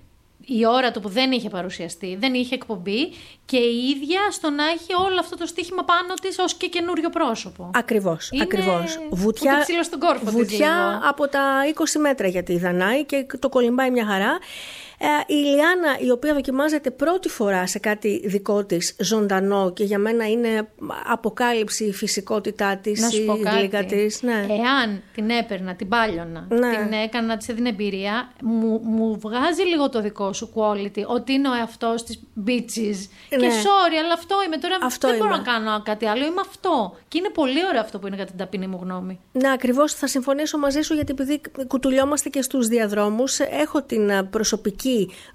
Speaker 1: η ώρα του που δεν είχε παρουσιαστεί, δεν είχε εκπομπή και η ίδια στο να έχει όλο αυτό το στοίχημα πάνω της ως και καινούριο πρόσωπο.
Speaker 6: Ακριβώς, είναι... ακριβώς.
Speaker 1: Βουτιά, στον κόρφο
Speaker 6: βουτιά από τα 20 μέτρα για τη Δανάη και το κολυμπάει μια χαρά. Ε, η Ιλιάνα η οποία δοκιμάζεται πρώτη φορά σε κάτι δικό της ζωντανό και για μένα είναι αποκάλυψη η φυσικότητά της,
Speaker 1: να
Speaker 6: η γλύκα της. Ναι.
Speaker 1: Εάν την έπαιρνα, την πάλιωνα, ναι. την έκανα, της έδινε εμπειρία, μου, μου βγάζει λίγο το δικό σου quality, ότι είναι ο εαυτός της bitches. Ναι. Και sorry, αλλά αυτό είμαι τώρα,
Speaker 6: αυτό
Speaker 1: δεν
Speaker 6: είμαι.
Speaker 1: μπορώ να κάνω κάτι άλλο, είμαι αυτό. Και είναι πολύ ωραίο αυτό που είναι κατά την ταπεινή μου γνώμη.
Speaker 6: Ναι, ακριβώς θα συμφωνήσω μαζί σου γιατί επειδή κουτουλιόμαστε και στους διαδρόμους, έχω την προσωπική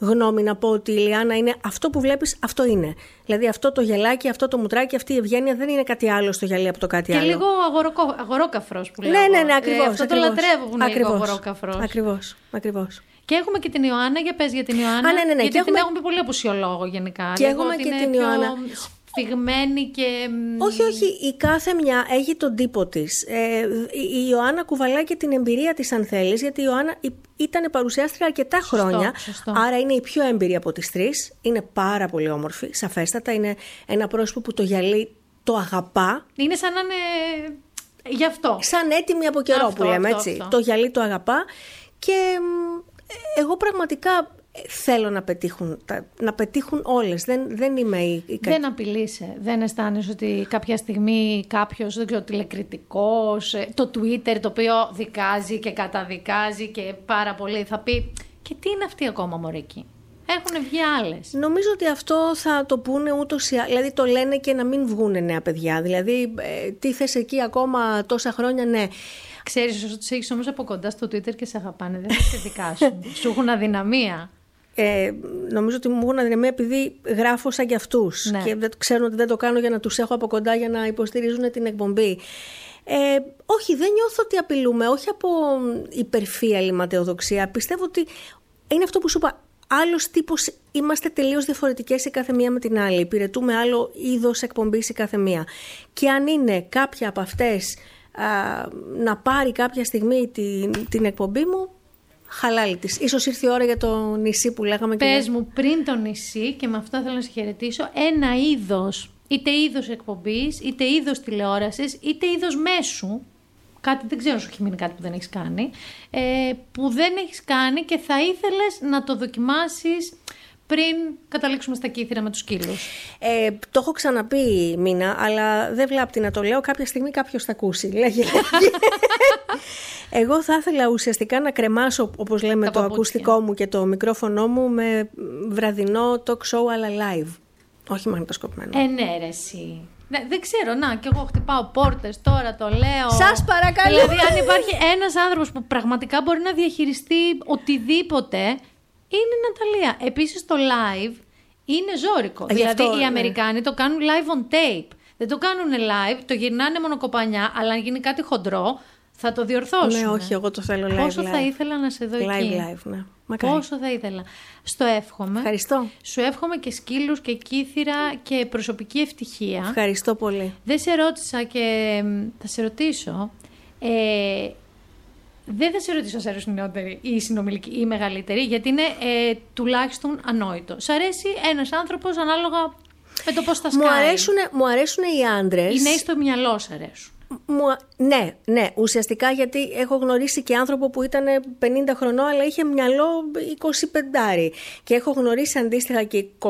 Speaker 6: γνώμη να πω ότι η Λιάννα είναι αυτό που βλέπεις, αυτό είναι. Δηλαδή αυτό το γελάκι, αυτό το μουτράκι, αυτή η ευγένεια δεν είναι κάτι άλλο στο γυαλί από το κάτι
Speaker 1: και
Speaker 6: άλλο.
Speaker 1: Και λίγο αγοροκο... αγορόκαφρος που λέω.
Speaker 6: Ναι, ναι, ναι, ακριβώς. Ε,
Speaker 1: αυτό
Speaker 6: ακριβώς,
Speaker 1: το λατρεύω που είναι ακριβώς, λίγο αγορόκαφρος.
Speaker 6: Ακριβώς. Ακριβώς.
Speaker 1: Και έχουμε και την Ιωάννα, για πες για την Ιωάννα.
Speaker 6: Α, ναι, ναι, ναι.
Speaker 1: Γιατί
Speaker 6: και
Speaker 1: την έχουμε πει πολύ απουσιολόγο γενικά.
Speaker 6: Και έχουμε και την Ιωάννα
Speaker 1: σφιγμένη και.
Speaker 6: Όχι, όχι. Η κάθε μια έχει τον τύπο της. Ε, η Ιωάννα κουβαλάει και την εμπειρία της, αν θέλεις, γιατί η Ιωάννα ήταν παρουσιάστρια αρκετά χρόνια.
Speaker 1: Σωστό.
Speaker 6: Άρα είναι η πιο έμπειρη από τις τρεις. Είναι πάρα πολύ όμορφη, σαφέστατα. Είναι ένα πρόσωπο που το γυαλί το αγαπά.
Speaker 1: Είναι σαν να είναι. Γι' αυτό.
Speaker 6: Σαν έτοιμη από καιρό
Speaker 1: αυτό,
Speaker 6: που λέμε
Speaker 1: αυτό,
Speaker 6: έτσι.
Speaker 1: Αυτό.
Speaker 6: Το γυαλί το αγαπά. Και εγώ πραγματικά θέλω να πετύχουν, να πετύχουν όλες. Δεν, δεν είμαι η...
Speaker 1: Δεν απειλείσαι. Δεν αισθάνεσαι ότι κάποια στιγμή κάποιος, δεν ξέρω, τηλεκριτικός, ε, το Twitter το οποίο δικάζει και καταδικάζει και πάρα πολύ θα πει και τι είναι αυτή ακόμα μωρική. Έχουν βγει άλλες.
Speaker 6: Νομίζω ότι αυτό θα το πούνε ούτως ή άλλω. Δηλαδή το λένε και να μην βγουν νέα παιδιά. Δηλαδή, ε, τι θες εκεί ακόμα τόσα χρόνια, ναι.
Speaker 1: Ξέρεις, όσο τους έχεις όμως από κοντά στο Twitter και σε αγαπάνε, δεν θα σε δικάσουν. Σου έχουν αδυναμία.
Speaker 6: Ε, νομίζω ότι μου έχουν αδυναμία επειδή γράφω σαν κι αυτούς.
Speaker 1: Ναι.
Speaker 6: Και δεν, ξέρουν ότι δεν το κάνω για να τους έχω από κοντά για να υποστηρίζουν την εκπομπή. Ε, όχι, δεν νιώθω ότι απειλούμε, όχι από υπερφύαλη ματαιοδοξία. Πιστεύω ότι είναι αυτό που σου είπα. άλλος τύπος είμαστε τελείως διαφορετικές η κάθε μία με την άλλη. Υπηρετούμε άλλο είδος εκπομπής η κάθε μία. Και αν είναι κάποια από αυτές να πάρει κάποια στιγμή την, την εκπομπή μου, χαλάλη της. Ίσως ήρθε η ώρα για το νησί που λέγαμε.
Speaker 1: Πες μου πριν το νησί και με αυτό θέλω να σε χαιρετήσω ένα είδος, είτε είδος εκπομπής, είτε είδος τηλεόρασης, είτε είδος μέσου, κάτι δεν ξέρω σου έχει μείνει κάτι που δεν έχεις κάνει, ε, που δεν έχεις κάνει και θα ήθελες να το δοκιμάσεις πριν καταλήξουμε στα κύθρα με τους σκύλους.
Speaker 6: Ε, το έχω ξαναπεί Μίνα, αλλά δεν βλάπτει να το λέω. Κάποια στιγμή κάποιος θα ακούσει. Λέγε, Εγώ θα ήθελα ουσιαστικά να κρεμάσω, όπως λέμε, το ακουστικό μου και το μικρόφωνο μου με βραδινό talk show αλλά live. Όχι μαγνητοσκοπημένο.
Speaker 1: Ε, ναι, ρε, εσύ. Δεν, ξέρω, να, και εγώ χτυπάω πόρτες τώρα, το λέω.
Speaker 6: Σας παρακαλώ.
Speaker 1: Δηλαδή, αν υπάρχει ένας άνθρωπος που πραγματικά μπορεί να διαχειριστεί οτιδήποτε, είναι η Ναταλία. Επίσης, το live είναι ζώρικο. δηλαδή, οι ναι. Αμερικάνοι το κάνουν live on tape. Δεν το κάνουν live, το γυρνάνε μονοκοπανιά, αλλά αν γίνει κάτι χοντρό, θα το διορθώσουν.
Speaker 6: Ναι, όχι, εγώ το θέλω live.
Speaker 1: Πόσο θα ήθελα να σε δω
Speaker 6: live,
Speaker 1: εκεί;
Speaker 6: Live, ναι.
Speaker 1: Πόσο θα ήθελα. Στο εύχομαι.
Speaker 6: Ευχαριστώ.
Speaker 1: Σου εύχομαι και σκύλους και κύθυρα και προσωπική ευτυχία.
Speaker 6: Ευχαριστώ πολύ.
Speaker 1: Δεν σε ρώτησα και θα σε ρωτήσω. Ε, δεν θα σε ρωτήσω αν σε αρέσουν οι νεότεροι ή οι συνομιλικοί ή οι μεγαλύτεροι, γιατί είναι ε, τουλάχιστον ανόητο. Σ' αρέσει ένας άνθρωπος ανάλογα με το πώς θα σκάει.
Speaker 6: Μου αρέσουν, μου αρέσουν οι άντρες.
Speaker 1: Οι νέοι στο μυαλό σ' αρέσουν.
Speaker 6: Ναι, ναι, ουσιαστικά γιατί έχω γνωρίσει και άνθρωπο που ήταν 50 χρονών αλλά είχε μυαλό 25 και έχω γνωρίσει αντίστοιχα και 28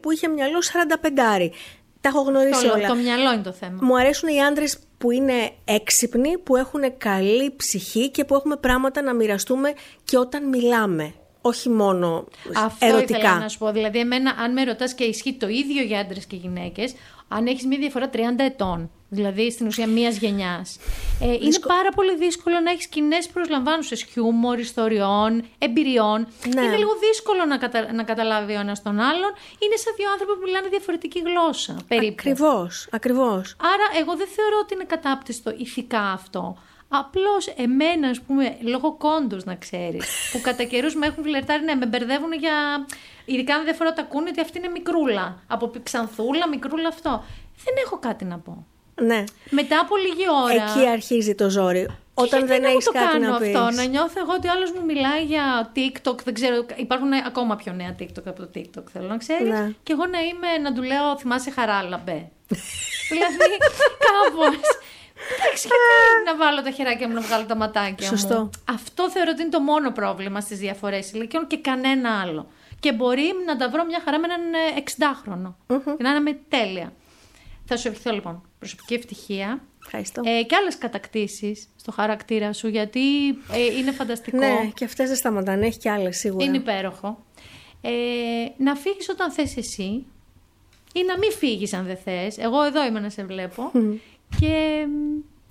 Speaker 6: που είχε μυαλό 45 τα έχω γνωρίσει
Speaker 1: το,
Speaker 6: όλα.
Speaker 1: Το μυαλό είναι το θέμα.
Speaker 6: Μου αρέσουν οι άντρες που είναι έξυπνοι, που έχουν καλή ψυχή και που έχουμε πράγματα να μοιραστούμε και όταν μιλάμε. Όχι μόνο
Speaker 1: Αυτό
Speaker 6: ερωτικά.
Speaker 1: Αυτό ήθελα να σου πω. Δηλαδή, εμένα, αν με ρωτάς και ισχύει το ίδιο για άντρες και γυναίκες, αν έχεις μια διαφορά 30 ετών δηλαδή στην ουσία μία γενιάς. Ε, είναι πάρα πολύ δύσκολο να έχεις κοινέ προσλαμβάνουσες χιούμορ, ιστοριών, εμπειριών.
Speaker 6: Ναι.
Speaker 1: Είναι λίγο δύσκολο να, κατα... να καταλάβει ο ένας τον άλλον. Είναι σαν δύο άνθρωποι που μιλάνε διαφορετική γλώσσα. Περίπου.
Speaker 6: Ακριβώς, ακριβώς.
Speaker 1: Άρα, εγώ δεν θεωρώ ότι είναι κατάπτυστο ηθικά αυτό. Απλώς εμένα, ας πούμε, λόγω κόντους να ξέρεις, που κατά καιρούς με έχουν φλερτάρει, ναι, με μπερδεύουν για. Ειδικά αν δεν φορώ τα κούνη, ότι αυτή είναι μικρούλα. Από ξανθούλα, μικρούλα αυτό. Δεν έχω κάτι να πω.
Speaker 6: Ναι.
Speaker 1: Μετά από λίγη ώρα.
Speaker 6: Εκεί αρχίζει το ζόρι. Όταν δεν έχεις κάτι
Speaker 1: κάνω
Speaker 6: να πεις.
Speaker 1: αυτό, να νιώθω εγώ ότι άλλος μου μιλάει για TikTok. Δεν ξέρω, υπάρχουν ακόμα πιο νέα TikTok από το TikTok, θέλω να ξέρεις.
Speaker 6: Ναι.
Speaker 1: Και εγώ να είμαι, να του λέω, θυμάσαι χαράλαμπε. δηλαδή, κάπως. Εντάξει, γιατί να βάλω τα χεράκια μου να βγάλω τα ματάκια
Speaker 6: Σωστό.
Speaker 1: μου. Αυτό θεωρώ ότι είναι το μόνο πρόβλημα στις διαφορές ηλικιών και κανένα άλλο. Και μπορεί να τα βρω μια χαρά με έναν 60χρονο. Και να είναι τέλεια. Θα σου ευχηθώ λοιπόν προσωπική ευτυχία.
Speaker 6: Ευχαριστώ.
Speaker 1: Ε, και άλλες κατακτήσεις στο χαρακτήρα σου, γιατί ε, είναι φανταστικό.
Speaker 6: Ναι, και αυτές δεν σταματάνε. Έχει και άλλες σίγουρα.
Speaker 1: Είναι υπέροχο. Ε, να φύγεις όταν θες εσύ ή να μην φύγεις αν δεν θες. Εγώ εδώ είμαι να σε βλέπω. και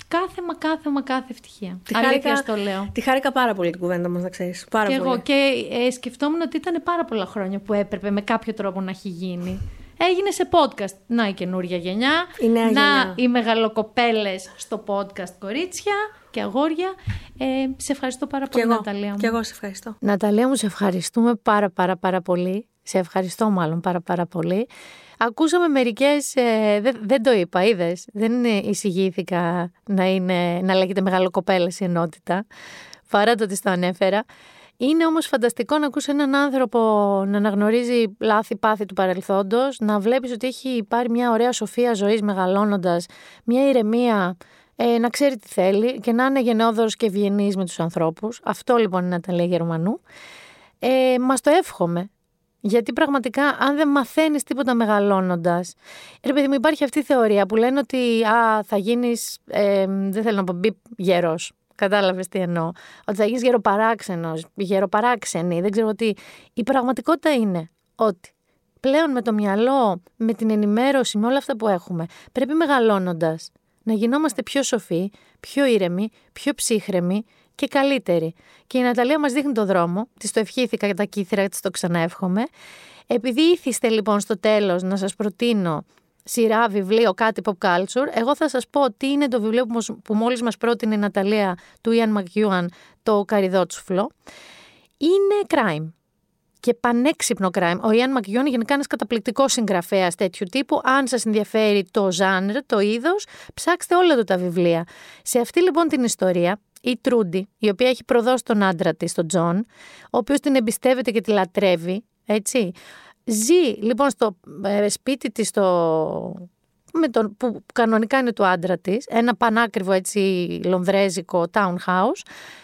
Speaker 1: κάθε μα κάθε μα κάθε ευτυχία.
Speaker 6: Τη
Speaker 1: Αλήθεια
Speaker 6: χάρηκα,
Speaker 1: το λέω.
Speaker 6: Τη χάρηκα πάρα πολύ την κουβέντα μας, να ξέρεις. Πάρα
Speaker 1: και
Speaker 6: πολύ.
Speaker 1: εγώ. Και ε, σκεφτόμουν ότι ήταν πάρα πολλά χρόνια που έπρεπε με κάποιο τρόπο να έχει γίνει. Έγινε σε podcast. Να η καινούργια γενιά.
Speaker 6: Η νέα
Speaker 1: να
Speaker 6: γενιά.
Speaker 1: οι μεγαλοκοπέλες στο podcast κορίτσια και αγόρια. Ε, σε ευχαριστώ πάρα
Speaker 6: Και
Speaker 1: πολύ,
Speaker 6: εγώ,
Speaker 1: Ναταλία μου.
Speaker 6: και εγώ σε ευχαριστώ.
Speaker 1: Ναταλία μου, σε ευχαριστούμε πάρα πάρα πάρα πολύ. Σε ευχαριστώ μάλλον πάρα πάρα πολύ. Ακούσαμε μερικές, ε, δεν, δεν το είπα, είδες. Δεν ε, εισηγήθηκα να, είναι, να λέγεται μεγαλοκοπέλα η ενότητα, παρά το ότι το ανέφερα. Είναι όμως φανταστικό να ακούσει έναν άνθρωπο να αναγνωρίζει λάθη-πάθη του παρελθόντος, να βλέπεις ότι έχει πάρει μια ωραία σοφία ζωής μεγαλώνοντας, μια ηρεμία, ε, να ξέρει τι θέλει και να είναι γενναιόδωρος και ευγενής με τους ανθρώπους. Αυτό λοιπόν είναι τα λέει Γερμανού. Ε, μας το εύχομαι. Γιατί πραγματικά, αν δεν μαθαίνεις τίποτα μεγαλώνοντας. Ρε παιδί μου, υπάρχει αυτή η θεωρία που λένε ότι α, θα γίνεις. Ε, δεν θέλω να πω μπιπ γερό. Κατάλαβες τι εννοώ. Ότι θα γίνει γεροπαράξενος, γεροπαράξενη. Δεν ξέρω τι. Η πραγματικότητα είναι ότι πλέον με το μυαλό, με την ενημέρωση, με όλα αυτά που έχουμε, πρέπει μεγαλώνοντας να γινόμαστε πιο σοφοί, πιο ήρεμοι, πιο ψύχρεμοι και καλύτεροι. Και η Ναταλία μας δείχνει το δρόμο. Της το ευχήθηκα για τα κύθρα, της το ξαναεύχομαι. Επειδή ήθιστε λοιπόν στο τέλος να σας προτείνω σειρά, βιβλίο, κάτι pop culture, εγώ θα σας πω τι είναι το βιβλίο που, μος- που μόλις μας πρότεινε η Ναταλία του Ian McEwan, το Καριδότσουφλο. Είναι crime. και πανέξυπνο crime. Ο Ιαν Μακγιόν γενικά ένας καταπληκτικός συγγραφέας τέτοιου τύπου. Αν σας ενδιαφέρει το ζάνρ, το είδος, ψάξτε όλα του τα βιβλία. Σε αυτή λοιπόν την ιστορία, η Τρούντι, η οποία έχει προδώσει τον άντρα της, τον Τζον, ο οποίος την εμπιστεύεται και τη λατρεύει, έτσι. Ζει λοιπόν στο ε, σπίτι της, στο... με τον, που κανονικά είναι του άντρα της, ένα πανάκριβο έτσι λονδρέζικο townhouse.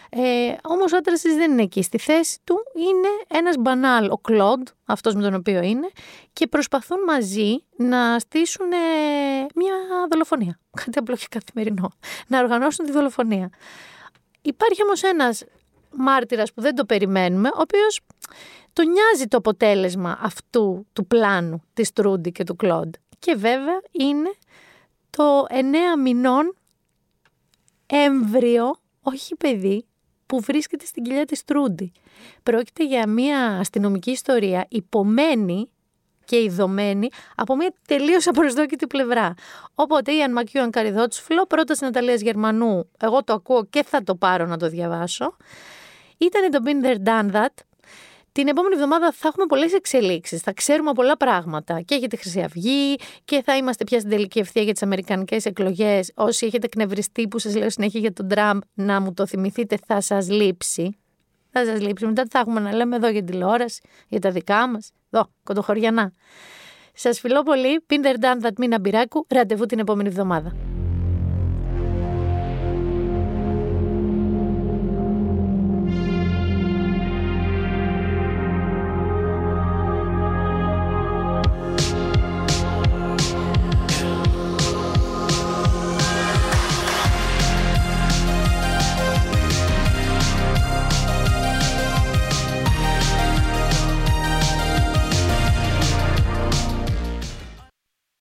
Speaker 1: Ε, Όμως ο άντρας της δεν είναι εκεί. Στη θέση του είναι ένας μπανάλ, ο Κλοντ, αυτός με τον οποίο είναι, και προσπαθούν μαζί να στήσουν ε, μια δολοφονία. Κάτι απλό και καθημερινό. Να οργανώσουν τη δολοφονία. Υπάρχει όμως ένας μάρτυρας που δεν το περιμένουμε, ο οποίος το νοιάζει το αποτέλεσμα αυτού του πλάνου της Τρούντι και του Κλοντ. Και βέβαια είναι το εννέα μηνών έμβριο, όχι παιδί, που βρίσκεται στην κοιλιά της Τρούντι. Πρόκειται για μια αστυνομική ιστορία υπομένη και ειδωμένη από μια τελείως απροσδόκητη πλευρά. Οπότε η Αν Μακιούαν Καριδότσφλο, πρόταση Ναταλίας Γερμανού, εγώ το ακούω και θα το πάρω να το διαβάσω. Ήταν το Been There Done That. Την επόμενη εβδομάδα θα έχουμε πολλές εξελίξεις. Θα ξέρουμε πολλά πράγματα και για τη Χρυσή Αυγή και θα είμαστε πια στην τελική ευθεία για τις Αμερικανικές εκλογές. Όσοι έχετε εκνευριστεί που σας λέω συνέχεια για τον Τραμπ, να μου το θυμηθείτε, θα σας λείψει. Θα σας λείψει. Μετά θα έχουμε να λέμε εδώ για τηλεόραση, για τα δικά μας. Εδώ, κοντοχωριανά. Σας φιλώ πολύ. Πίντερ Ντάν Δατμίνα Μπυράκου. Ραντεβού την επόμενη εβδομάδα.